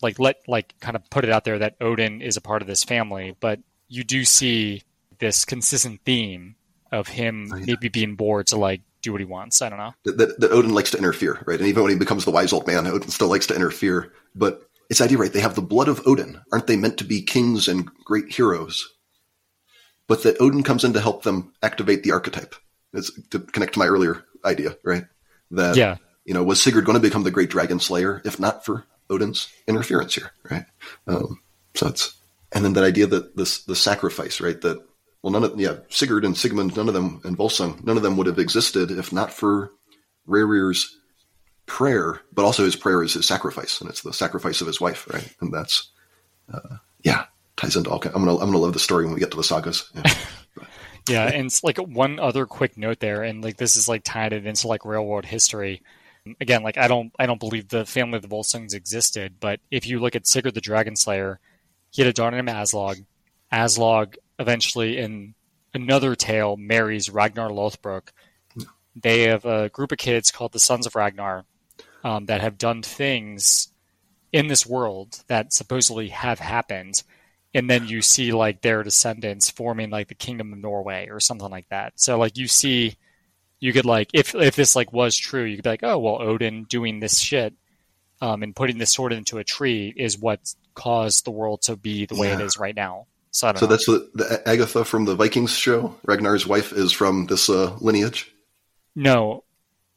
B: like let like kind of put it out there that Odin is a part of this family, but you do see this consistent theme of him oh, yeah. maybe being bored to like do what he wants. I don't know.
A: That, that Odin likes to interfere, right? And even when he becomes the wise old man, Odin still likes to interfere. But it's idea, right? They have the blood of Odin. Aren't they meant to be kings and great heroes? But that Odin comes in to help them activate the archetype. It's to connect to my earlier idea, right? That
B: Yeah.
A: you know, was Sigurd going to become the great dragon slayer if not for Odin's interference here, right? Um, so it's and then that idea that this the sacrifice, right? That well, none of yeah, Sigurd and Sigmund, none of them, and Volsung, none of them would have existed if not for Rerir's prayer, but also his prayer is his sacrifice, and it's the sacrifice of his wife, right? And that's uh, yeah, ties into all. Kind, I'm gonna I'm gonna love the story when we get to the sagas. Yeah.
B: Yeah, and it's like one other quick note there, and like this is like tied it into like real world history. Again, like I don't I don't believe the family of the Volsungs existed, but if you look at Sigurd the Dragon Slayer, he had a daughter named Aslog. Aslog eventually in another tale marries Ragnar Lothbrok. They have a group of kids called the Sons of Ragnar um, that have done things in this world that supposedly have happened and then you see like their descendants forming like the kingdom of norway or something like that so like you see you could like if if this like was true you could be like oh well odin doing this shit um, and putting this sword into a tree is what caused the world to be the way it
A: Yeah.
B: is right now so
A: So that's the, the Lagertha from the Vikings show. Ragnar's wife is from this uh, lineage.
B: No,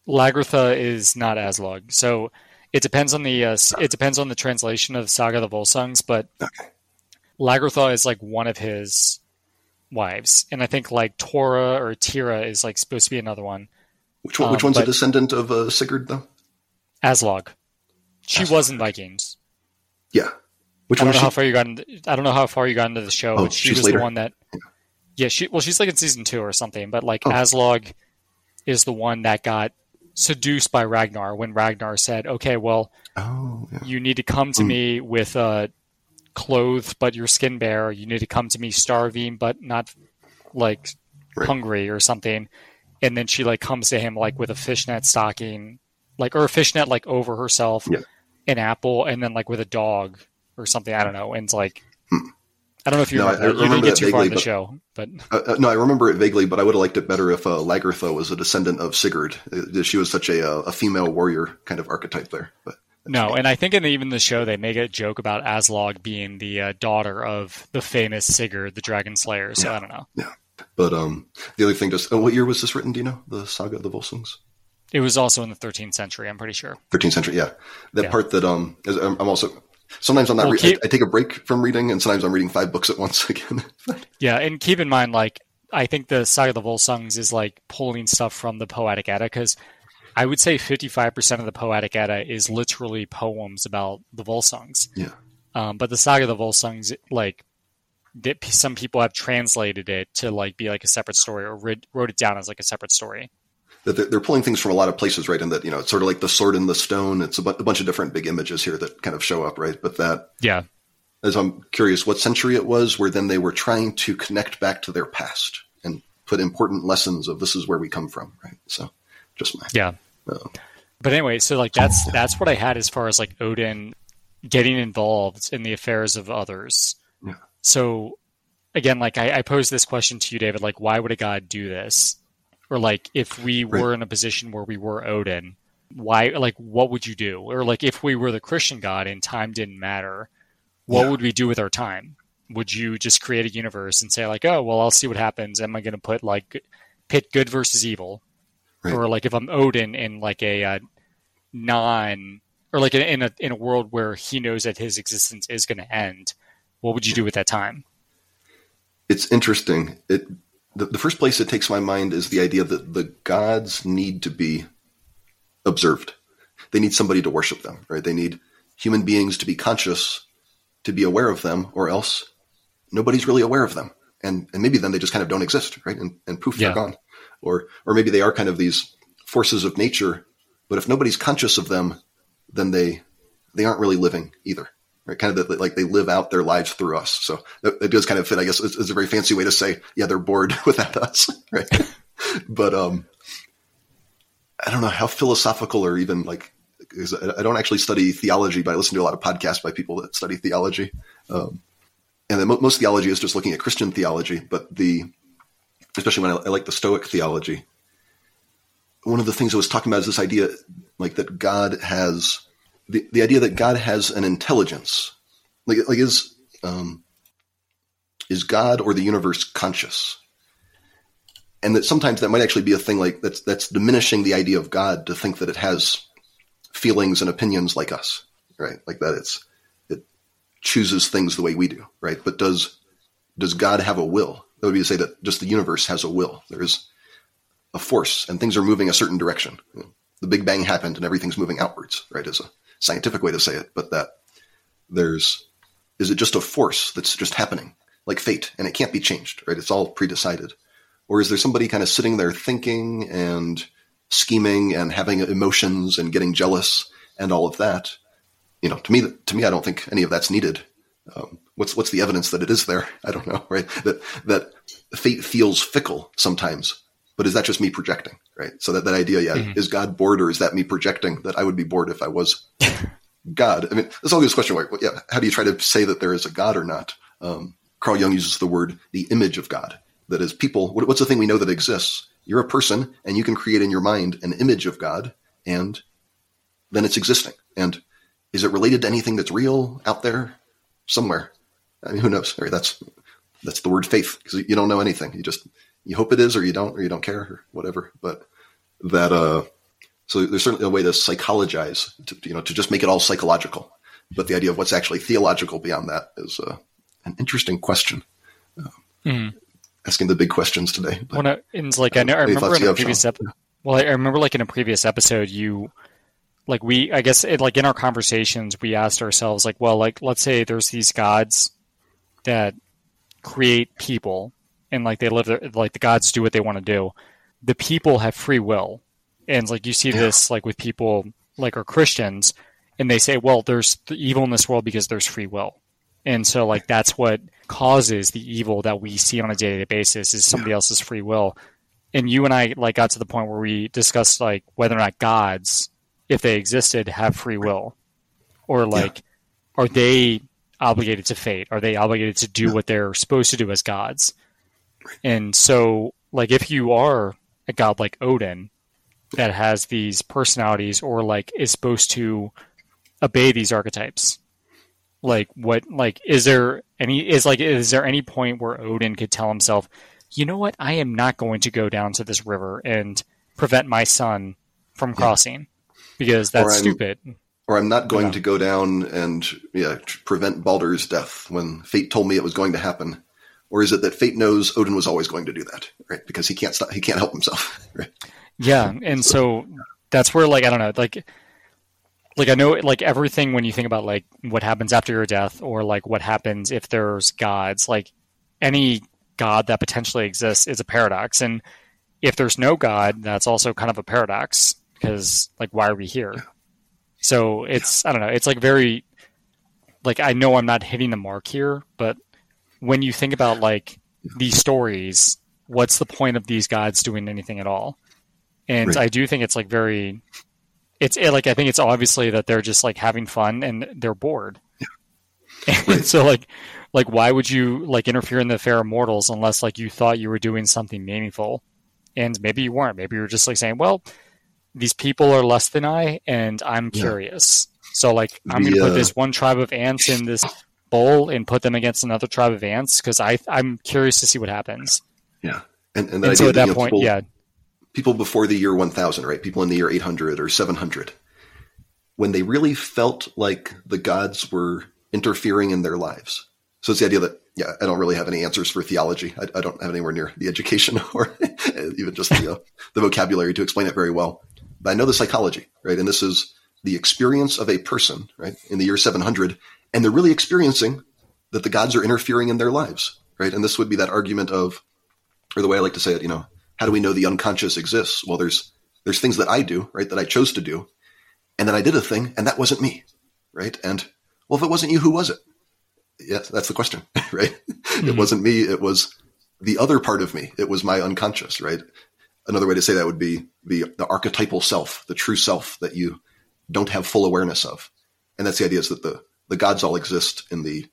B: Lagertha is not Aslog. So it depends on the uh, it depends on the translation of Saga of the Volsungs, but
A: Okay.
B: Lagertha is like one of his wives, and I think like Tora or Tira is like supposed to be another one.
A: Which one? which
B: Um,
A: one's a descendant of uh, Sigurd, though?
B: Aslog. She
A: Aslog,
B: was in Vikings.
A: Yeah. Which
B: I don't know how far you got. Into, I don't know how far you got into the show,
A: Oh,
B: but she
A: she's
B: was
A: later.
B: the one that. Yeah, she well, she's like in season two or something, but like
A: Oh.
B: Aslog is the one that got seduced by Ragnar when Ragnar said, "Okay, well,
A: Oh, yeah.
B: you need to come to
A: Mm.
B: me with uh, clothed but your skin bare. You need to come to me starving but not like
A: Right.
B: hungry or something. And then she like comes to him like with a fishnet stocking, like or a fishnet like over herself,
A: Yeah.
B: an apple, and then like with a dog or something. I don't know. And it's like
A: Hmm.
B: I don't know if you
A: No, I-
B: remember.
A: I
B: that. you didn't get too far in the
A: but-
B: show, but
A: Uh, uh, no, I remember it vaguely, but I would have liked it better if uh, Lagertha was a descendant of Sigurd. Uh, She was such a, uh, a female warrior kind of archetype there. But
B: No, and I think in the, even the show they make a joke about Aslog being the uh, daughter of the famous Sigurd, the Dragon Slayer. So I don't know.
A: Yeah, but um, the other thing, just oh, what year was this written? Do you know the saga of the Volsungs?
B: It was also in the 13th century. I'm pretty sure.
A: 13th century. Yeah, that
B: Yeah.
A: part that um, is, I'm I'm also sometimes I'm not.
B: Well,
A: re-
B: keep-
A: I, I take a break from reading, and sometimes I'm reading five books at once again.
B: Yeah, and keep in mind, like I think the Saga of the Volsungs is like pulling stuff from the Poetic Edda because I would say 55% of the Poetic Edda is literally poems about the Volsungs.
A: yeah,
B: Um, but the Saga of the Volsungs, like some people have translated it to like be like a separate story or wrote it down as like a separate story.
A: That they're, they're pulling things from a lot of places, right? And that you know, it's sort of like the sword and the stone. It's a, bu- a bunch of different big images here that kind of show up, right? But that
B: Yeah.
A: as I'm curious what century it was where then they were trying to connect back to their past and put important lessons of this is where we come from, right? So just my
B: Yeah.
A: uh,
B: But anyway, so like that's that's what I had as far as like Odin getting involved in the affairs of others.
A: Yeah.
B: So again, like I, I posed this question to you, David, like why would a god do this? Or like if we
A: Right.
B: were in a position where we were Odin, why like what would you do? Or like if we were the Christian god and time didn't matter, what
A: Yeah.
B: would we do with our time? Would you just create a universe and say like, oh well, I'll see what happens. Am I going to put like pit good versus evil?
A: Right.
B: Or like if I'm Odin in like a uh, non or like in a in a world where he knows that his existence is going to end, what would you do with that time?
A: it's interesting. It the, the first place it takes my mind is the idea that the gods need to be observed. They need somebody to worship them, right? They need human beings to be conscious, to be aware of them, or else nobody's really aware of them. And and maybe then they just kind of don't exist, right? And and poof,
B: Yeah.
A: they're gone. Or or maybe they are kind of these forces of nature, but if nobody's conscious of them, then they they aren't really living either. Right? Kind of that- like they live out their lives through us. So it, it does kind of fit. I guess it's, it's a very fancy way to say, yeah, they're bored without us, right? but um, I don't know how philosophical or even like I don't actually study theology, but I listen to a lot of podcasts by people that study theology. Um, and then most theology is just looking at Christian theology, but the especially when I, I like the Stoic theology. One of the things I was talking about is this idea, like that God has the, the idea that God has an intelligence, like like is um, is God or the universe conscious? and that sometimes that might actually be a thing like that's that's diminishing the idea of God to think that it has feelings and opinions like us, right? Like that it's it chooses things the way we do, right? But does does God have a will? That would be to say that just the universe has a will. There is a force, and things are moving a certain direction. the Big Bang happened, and everything's moving outwards, right? Is a scientific way to say it, but that there's is it just a force that's just happening, like fate, and it can't be changed, right? It's all predecided or is there somebody kind of sitting there thinking and scheming and having emotions and getting jealous and all of that? You know, to me, to me, I don't think any of that's needed. Um, what's what's the evidence that it is there? I don't know, right? That that fate feels fickle sometimes, but is that just me projecting, right? So that that idea, yeah, mm-hmm. is God bored or is that me projecting that I would be bored if I was God? I mean, there's always this question, like, well, yeah, how do you try to say that there is a God or not? Um, Carl Jung uses the word the image of God, that is people. What's the thing we know that exists? You're a person and you can create in your mind an image of God and then it's existing. And is it related to anything that's real out there somewhere? I mean, who knows? Right, that's, that's the word faith because you don't know anything. You just, you hope it is or you don't, or you don't care or whatever. But that, uh, so there's certainly a way to psychologize, to, you know, to just make it all psychological. But the idea of what's actually theological beyond that is uh, an interesting question. mm asking the big questions today.
B: But, well, it's like I know I remember in a previous episode. Well, I remember like in a previous episode, you like we I guess it, like in our conversations we asked ourselves like, well, like let's say there's these gods that create people and like they live their, like the gods do what they want to do. The people have free will, and like you see yeah. this like with people like are Christians, and they say, well, there's evil in this world because there's free will. And so like that's what causes the evil that we see on a day-to-day basis is somebody else's free will. And you and I like got to the point where we discussed like whether or not gods, if they existed, have free will. Or like yeah. are they obligated to fate? Are they obligated to do what they're supposed to do as gods? And so like if you are a god like Odin that has these personalities or like is supposed to obey these archetypes like what like is there any is like is there any point where Odin could tell himself, you know what, I am not going to go down to this river and prevent my son from crossing because that's stupid.
A: Or I'm not going to go down and yeah prevent Baldur's death when fate told me it was going to happen. Or is it that fate knows Odin was always going to do that, right? Because he can't stop, he can't help himself, right?
B: Yeah, and so that's where like I don't know, like like I know like everything when you think about like what happens after your death or like what happens if there's gods, like any god that potentially exists is a paradox. And if there's no god, that's also kind of a paradox because like why are we here? So it's I don't know, it's like very like I know I'm not hitting the mark here, but when you think about like these stories, what's the point of these gods doing anything at all? And right. I do think it's like very it's it, like I think it's obviously that they're just like having fun and they're bored. Yeah. Right. so like like why would you like interfere in the affair of mortals unless like you thought you were doing something meaningful? And maybe you weren't. Maybe you were just like saying, well, these people are less than I and I'm yeah. curious. So like I'm going to put uh, this one tribe of ants in this bowl and put them against another tribe of ants because I I'm curious to see what happens.
A: Yeah.
B: And, and, and so at that, that point, people, yeah,
A: people before the year 1000, right? People in the year 800 or 700, when they really felt like the gods were interfering in their lives. So it's the idea that, yeah, I don't really have any answers for theology. I, I don't have anywhere near the education or even just the, uh, the vocabulary to explain it very well. But I know the psychology, right? And this is the experience of a person, right, in the year 700, and they're really experiencing that the gods are interfering in their lives, right? And this would be that argument of, or the way I like to say it, you know, how do we know the unconscious exists? Well, there's there's things that I do, right, that I chose to do, and then I did a thing, and that wasn't me, right? And well, if it wasn't you, who was it? Yes, that's the question, right? Mm-hmm. It wasn't me. It was the other part of me. It was my unconscious, right? Another way to say that would be the the archetypal self, the true self that you don't have full awareness of, and that's the idea is that the the gods all exist in the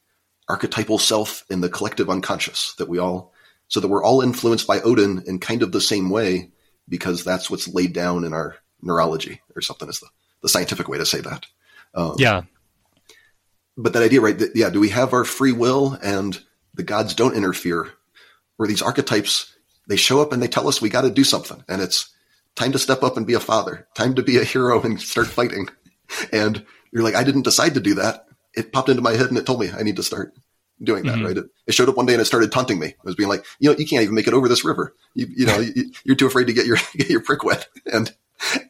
A: archetypal self in the collective unconscious that we all so that we're all influenced by Odin in kind of the same way because that's what's laid down in our neurology or something is the, the scientific way to say that.
B: Um, yeah.
A: But that idea, right? That, yeah. Do we have our free will and the gods don't interfere or these archetypes? they show up and they tell us we got to do something, and it's time to step up and be a father, time to be a hero and start fighting. And you're like, I didn't decide to do that. It popped into my head and it told me I need to start doing that, mm-hmm. right? It, it, showed up one day and it started taunting me. It was being like, you know, you can't even make it over this river. You, you know, you, are too afraid to get your get your prick wet, and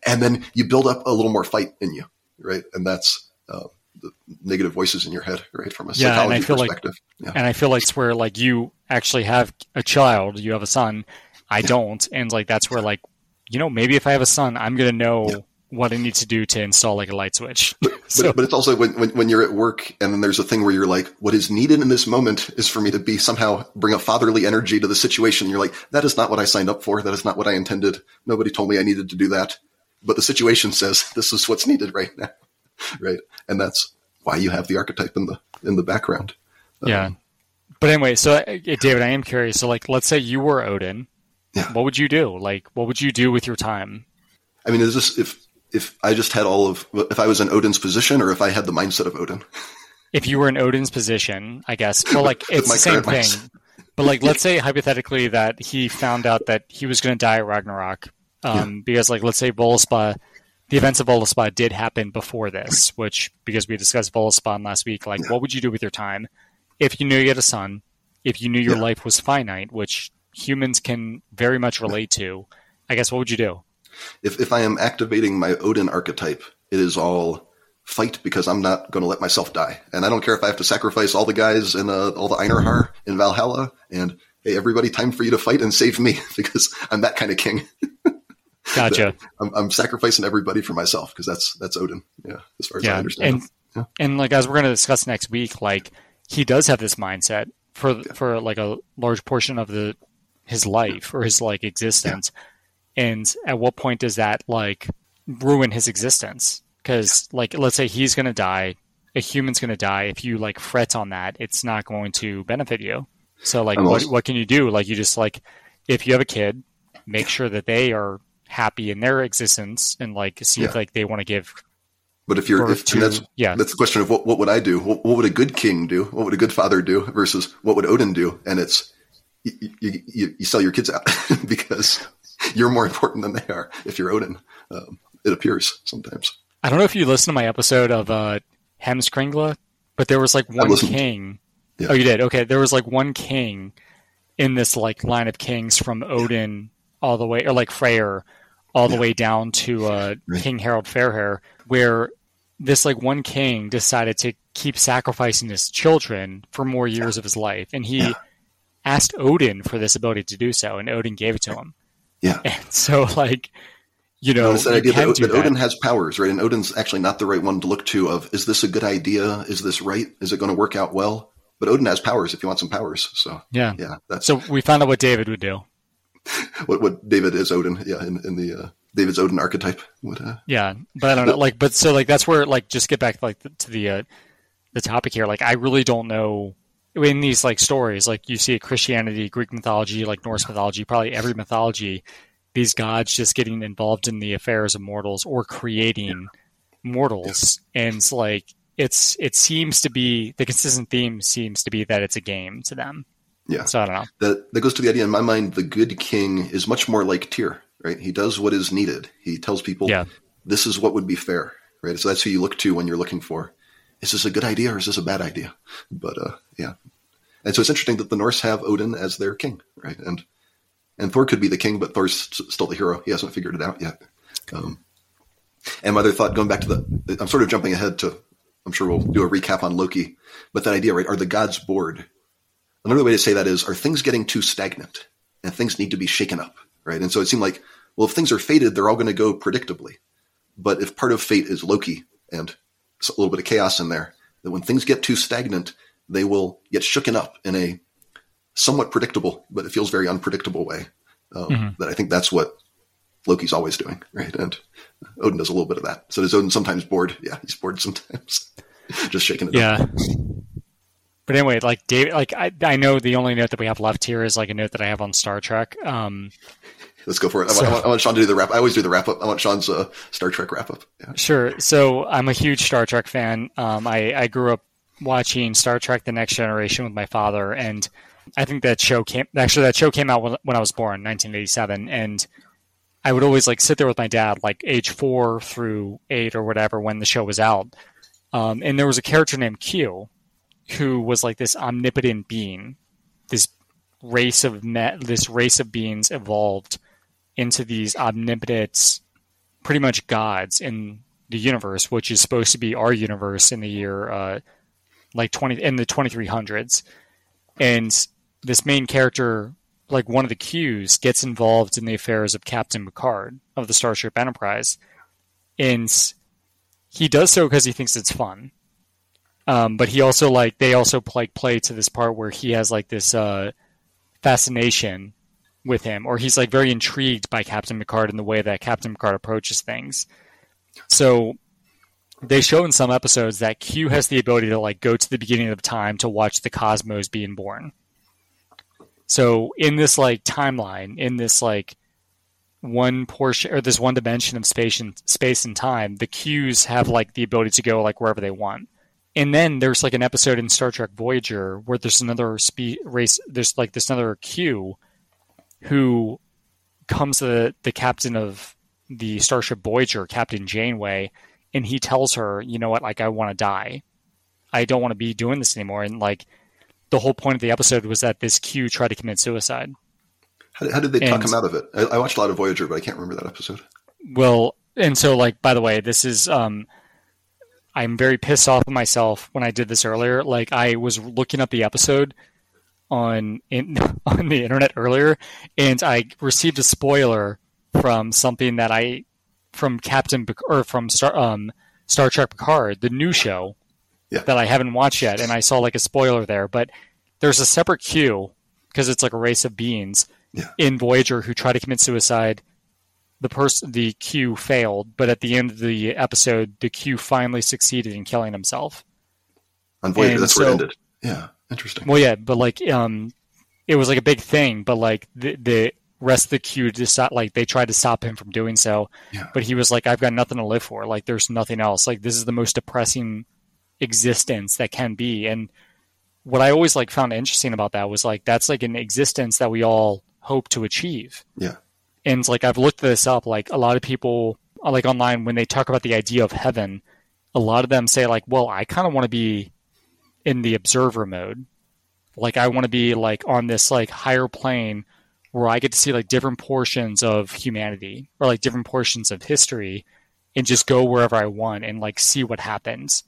A: and then you build up a little more fight in you, right? And that's uh, the negative voices in your head, right? From a yeah, psychology and I feel
B: perspective. Like, yeah. And I feel like it's where like you actually have a child, you have a son. I yeah. don't, and like that's where like you know maybe if I have a son, I'm gonna know. What I need to do to install like a light switch.
A: But, so. but, but, it's also when, when, when, you're at work and then there's a thing where you're like, what is needed in this moment is for me to be somehow bring a fatherly energy to the situation. You're like, that is not what I signed up for. That is not what I intended. Nobody told me I needed to do that. But the situation says this is what's needed right now. right. And that's why you have the archetype in the, in the background.
B: Yeah. Um, but anyway, so uh, David, I am curious. So like, let's say you were Odin. Yeah. What would you do? Like, what would you do with your time?
A: I mean, is this if if I just had all of if I was in Odin's position or if I had the mindset of Odin.
B: If you were in Odin's position, I guess. Well, like it's the same thing. Mindset. But like, let's say hypothetically that he found out that he was going to die at Ragnarok, um, yeah. because like, let's say Voluspa, the events of Voluspa did happen before this, which because we discussed Voluspa last week, like, yeah. what would you do with your time if you knew you had a son, if you knew your yeah. life was finite, which humans can very much relate to? I guess what would you do?
A: If if I am activating my Odin archetype, it is all fight because I'm not going to let myself die, and I don't care if I have to sacrifice all the guys and uh, all the Einherjar in Valhalla, and hey, everybody, time for you to fight and save me because I'm that kind of king.
B: Gotcha.
A: I'm, I'm, sacrificing everybody for myself because that's that's Odin. Yeah, as far as yeah. I understand.
B: And, yeah. and like as we're going to discuss next week, like he does have this mindset for yeah. for like a large portion of the his life or his like existence. Yeah and at what point does that like ruin his existence? Because like let's say he's going to die a human's going to die. If you like fret on that it's not going to benefit you. So like what, what can you do? Like you just like if you have a kid make sure that they are happy in their existence and like see yeah. if like they want to give
A: but if you're if, to, that's yeah. that's the question of what, what would i do? What, what, would a good king do? What would a good father do versus what would odin do? And it's you, you, you sell your kids out because you're more important than they are if you're Odin. Um, it appears sometimes.
B: I don't know if you listened to my episode of uh, Heimskringla, but there was like one king. Yeah. Oh, you did? Okay. There was like one king in this like line of kings from Odin all the way, or like Freyr, all the yeah. way down to uh, right. King Harald Fairhair, where this like one king decided to keep sacrificing his children for more years yeah. of his life, and he asked Odin for this ability to do so, and Odin gave it to him.
A: Yeah.
B: And so, like, you know,
A: that idea that, that, Odin has powers, right? And Odin's actually not the right one to look to. Of is this a good idea? Is this right? Is it going to work out well? But Odin has powers if you want some powers. So
B: yeah,
A: yeah.
B: That's, so we found out what David would do.
A: what what David is Odin? Yeah, in, in the uh, David's Odin archetype. What, uh,
B: yeah, but I don't know. Like, but so like that's where like just get back like to the uh, the topic here. Like, I really don't know in these like stories, like you see Christianity, Greek mythology, like Norse mythology, probably every mythology, these gods just getting involved in the affairs of mortals or creating mortals, and it's like it's it seems to be the consistent theme seems to be that it's a game to them.
A: Yeah.
B: So I don't know.
A: That that goes to the idea in my mind. The good king is much more like Tyr, right? He does what is needed. He tells people, yeah. this is what would be fair, right? So that's who you look to when you're looking for is this a good idea or is this a bad idea? But uh, yeah, and so it's interesting that the Norse have Odin as their king, right? And and Thor could be the king, but Thor's still the hero. He hasn't figured it out yet. Um, and my other thought, going back to the, I'm sort of jumping ahead to, I'm sure we'll do a recap on Loki, but that idea, right? Are the gods bored? Another way to say that is, are things getting too stagnant and things need to be shaken up, right? And so it seemed like, well, if things are fated, they're all going to go predictably. But if part of fate is Loki and a little bit of chaos in there. That when things get too stagnant, they will get shooken up in a somewhat predictable, but it feels very unpredictable way. Um, mm-hmm. That I think that's what Loki's always doing, right? And Odin does a little bit of that. So is Odin sometimes bored? Yeah, he's bored sometimes, just shaking it
B: yeah. up. But anyway, like David, like I, I know the only note that we have left here is like a note that I have on Star Trek. Um,
A: Let's go for it. I, so, want, I, want, Shawn to do the wrap. I always do the wrap up. I want Shawn's uh, Star Trek wrap up.
B: Yeah. Sure. So I'm a huge Star Trek fan. Um, I, I grew up watching Star Trek: The Next Generation with my father, and I think that show came actually that show came out when, when I was born, 1987, and I would always like sit there with my dad, like age four through eight or whatever, when the show was out. Um, and there was a character named Q, who was like this omnipotent being, this race of this race of beings evolved into these omnipotent, pretty much gods in the universe, which is supposed to be our universe in the year uh, like twenty in the twenty three hundreds, and this main character, like one of the Qs, gets involved in the affairs of Captain Picard of the Starship Enterprise, and he does so because he thinks it's fun. Um, but he also like they also like play to this part where he has like this uh, fascination with him, or he's like very intrigued by Captain Picard and the way that Captain Picard approaches things. So they show in some episodes that Q has the ability to like go to the beginning of time to watch the cosmos being born. So in this like timeline, in this like one portion or this one dimension of space and space and time, the Qs have like the ability to go like wherever they want. And then there's like an episode in Star Trek Voyager where there's another spe- race. There's like this another Q who comes to the, the captain of the Starship Voyager, Captain Janeway, and he tells her, you know what, like I want to die. I don't want to be doing this anymore. And like the whole point of the episode was that this Q tried to commit suicide.
A: How, how did they and, talk him out of it? I, I, watched a lot of Voyager, but I can't remember that episode.
B: Well, and so like by the way, this is um, I'm very pissed off at myself when I did this earlier. Like I was looking up the episode on in, on the internet earlier, and I received a spoiler from something that I from Captain or from Star um, Star Trek Picard, the new show
A: yeah.
B: that I haven't watched yet, and I saw like a spoiler there. But there's a separate Q because it's like a race of beings
A: yeah.
B: in Voyager who try to commit suicide. The person, the Q failed, but at the end of the episode, the Q finally succeeded in killing himself.
A: On Voyager, and that's so, where it ended. Yeah, interesting.
B: Well, yeah, but like, um, it was like a big thing, but like the the rest of the Q just like they tried to stop him from doing so,
A: yeah.
B: but he was like, "I've got nothing to live for. Like, there's nothing else. Like, this is the most depressing existence that can be." And what I always like found interesting about that was like that's like an existence that we all hope to achieve.
A: Yeah.
B: And like I've looked this up, like a lot of people like online when they talk about the idea of heaven, a lot of them say like, "Well, I kind of want to be in the observer mode. Like I want to be like on this like higher plane." where I get to see like different portions of humanity or like different portions of history and just go wherever I want and like see what happens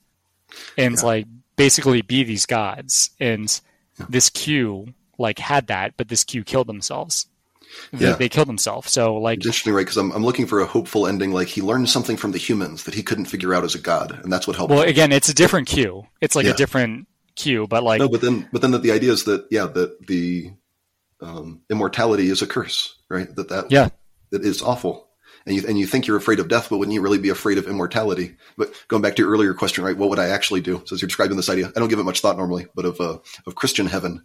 B: and yeah. like basically be these gods. And this Q like had that, but this Q killed themselves. Yeah. They, they killed themselves. So like
A: it's interesting, right? Because I'm I'm looking for a hopeful ending. Like he learned something from the humans that he couldn't figure out as a god, and that's what helped.
B: Well,
A: him.
B: again, it's a different Q. It's like yeah. a different Q, but like
A: no, but then but then the, the idea is that yeah, that the um, immortality is a curse, right? That that
B: yeah,
A: that is awful. And you and you think you're afraid of death, but wouldn't you really be afraid of immortality? But going back to your earlier question, right? What would I actually do? So as you're describing this idea, I don't give it much thought normally, but of uh, of Christian heaven,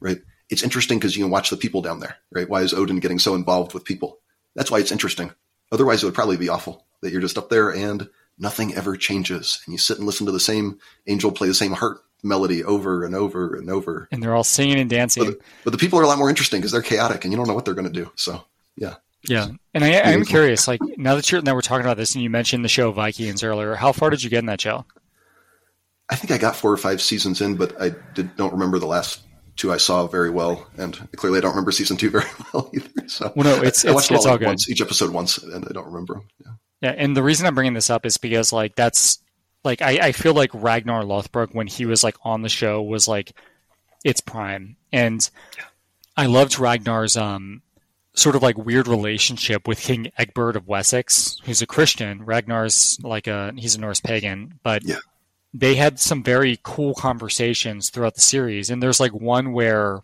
A: right? It's interesting because you can watch the people down there, right? Why is Odin getting so involved with people? That's why it's interesting. Otherwise, it would probably be awful that you're just up there and nothing ever changes, and you sit and listen to the same angel play the same heart melody over and over and over.
B: And they're all singing and dancing.
A: But, but the people are a lot more interesting because they're chaotic and you don't know what they're going to do. So, yeah.
B: Yeah. And I, am curious, like now that you're, now we're talking about this and you mentioned the show Vikings earlier, how far did you get in that show?
A: I think I got four or five seasons in, but I did, don't remember the last two I saw very well. And clearly I don't remember season two very well either. So
B: well, no, it's, I, I watched it's, all, all good.
A: Once, each episode once and I don't remember. Yeah.
B: Yeah. And the reason I'm bringing this up is because like that's like I, I feel like Ragnar Lothbrok when he was like on the show was like its prime, and I loved Ragnar's um sort of like weird relationship with King Egbert of Wessex, who's a Christian. Ragnar's like a he's a Norse pagan, but
A: yeah.
B: They had some very cool conversations throughout the series, and there's like one where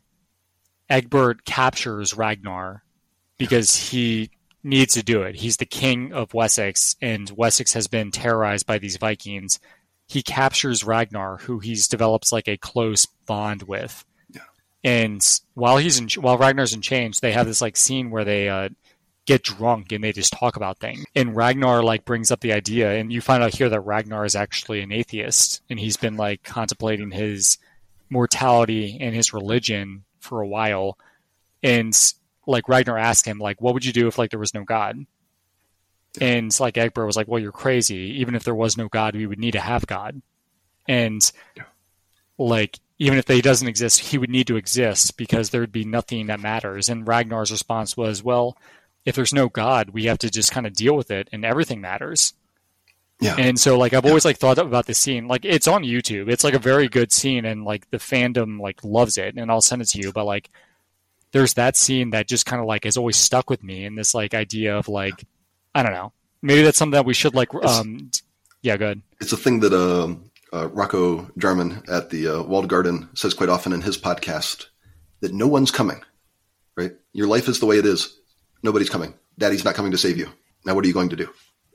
B: Egbert captures Ragnar because he needs to do it. He's the king of Wessex, and Wessex has been terrorized by these Vikings. He captures Ragnar, who he's develops like a close bond with.
A: Yeah.
B: And while he's in, while Ragnar's in chains, they have this like scene where they uh, get drunk and they just talk about things. And Ragnar like brings up the idea, and you find out here that Ragnar is actually an atheist, and he's been like contemplating his mortality and his religion for a while, and like Ragnar asked him like, "What would you do if like there was no God?" And like Egbert was like, "Well, you're crazy. Even if there was no God, we would need to have God." And like even if they doesn't exist, he would need to exist because there would be nothing that matters. And Ragnar's response was, "Well, if there's no God, we have to just kind of deal with it, and everything matters."
A: Yeah.
B: And so like I've always like thought about this scene. Like it's on YouTube. It's like a very good scene and like the fandom like loves it and I'll send it to you. But like there's that scene that just kind of like has always stuck with me and this like idea of like I don't know. Maybe that's something that we should like um yeah, good.
A: it's a thing that um, uh, Rocco Jarman at the uh, Walled Garden says quite often in his podcast that no one's coming, right? Your life is the way it is. Nobody's coming. Daddy's not coming to save you. Now, what are you going to do?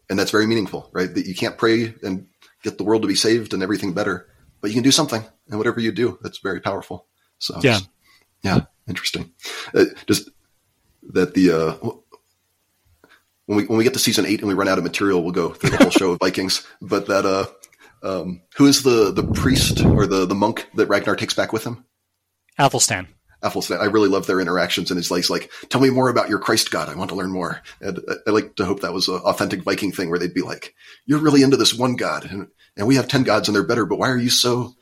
A: And that's very meaningful, right? That you can't pray and get the world to be saved and everything better, but you can do something. And whatever you do, that's very powerful. So,
B: Yeah.
A: yeah, interesting. Uh, just that the, uh, when we when we get to season eight and we run out of material, we'll go through the whole show of Vikings. But that uh, um, who is the the priest or the the monk that Ragnar takes back with him?
B: Athelstan.
A: Athelstan. I really love their interactions, and it's like, it's like, tell me more about your Christ God. I want to learn more. And I, I like to hope that was an authentic Viking thing where they'd be like, you're really into this one God, and, and we have ten gods and they're better, but why are you so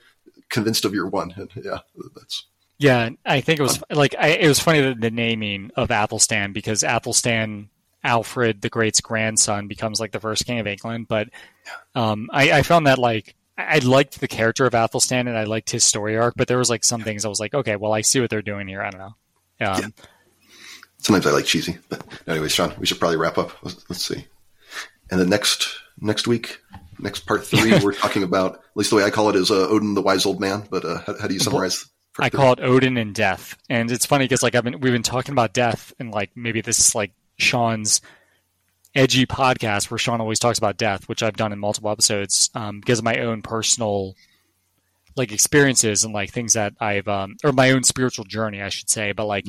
A: convinced of your one? And yeah, that's
B: Yeah, I think it was like I, it was funny that the naming of Athelstan because Athelstan Alfred the Great's grandson becomes like the first king of England. But um, I, I found that like I liked the character of Athelstan and I liked his story arc, but there was like some things I was like, okay, well, I see what they're doing here. I don't know. Um,
A: sometimes I like cheesy. But anyway, Shawn, we should probably wrap up. Let's, let's see. And the next next week, next part three, we're talking about at least the way I call it is uh, Odin the wise old man. But uh, how, how do you summarize?
B: I
A: three?
B: call it Odin and death, and it's funny because like I've been we've been talking about death, and like maybe this is like Shawn's edgy podcast where Shawn always talks about death, which I've done in multiple episodes um, because of my own personal like experiences and like things that I've um, or my own spiritual journey, I should say. But like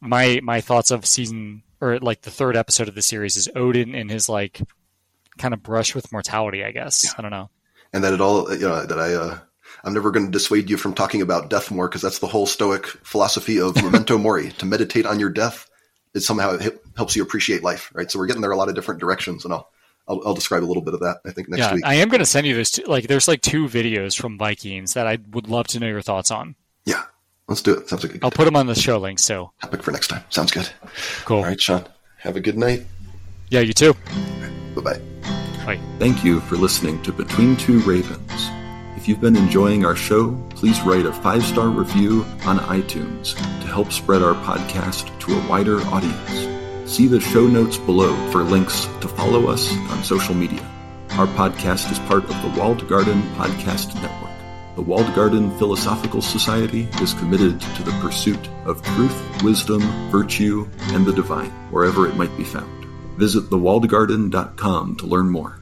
B: my my thoughts of season or like the third episode of the series is Odin and his like kind of brush with mortality. I guess I don't know.
A: and that it all you know that I uh, I'm never going to dissuade you from talking about death more because that's the whole Stoic philosophy of memento mori to meditate on your death. It somehow it helps you appreciate life, right? So we're getting there a lot of different directions, and I'll I'll, I'll describe a little bit of that I think next
B: yeah,
A: week.
B: I am going to send you this. Like, there's like two videos from Vikings that I would love to know your thoughts on.
A: yeah, let's do it. Sounds like a good
B: I'll put them on the show link. So
A: topic for next time. Sounds good.
B: cool.
A: All right, Shawn. Have a good night.
B: Yeah, you too.
A: Bye bye.
B: Bye.
C: Thank you for listening to Between Two Ravens. If you've been enjoying our show, please write a five star review on iTunes to help spread our podcast to a wider audience. See the show notes below for links to follow us on social media. Our podcast is part of the Walled Garden Podcast Network. The Walled Garden Philosophical Society is committed to the pursuit of truth, wisdom, virtue, and the divine, wherever it might be found. Visit thewalledgarden.com to learn more.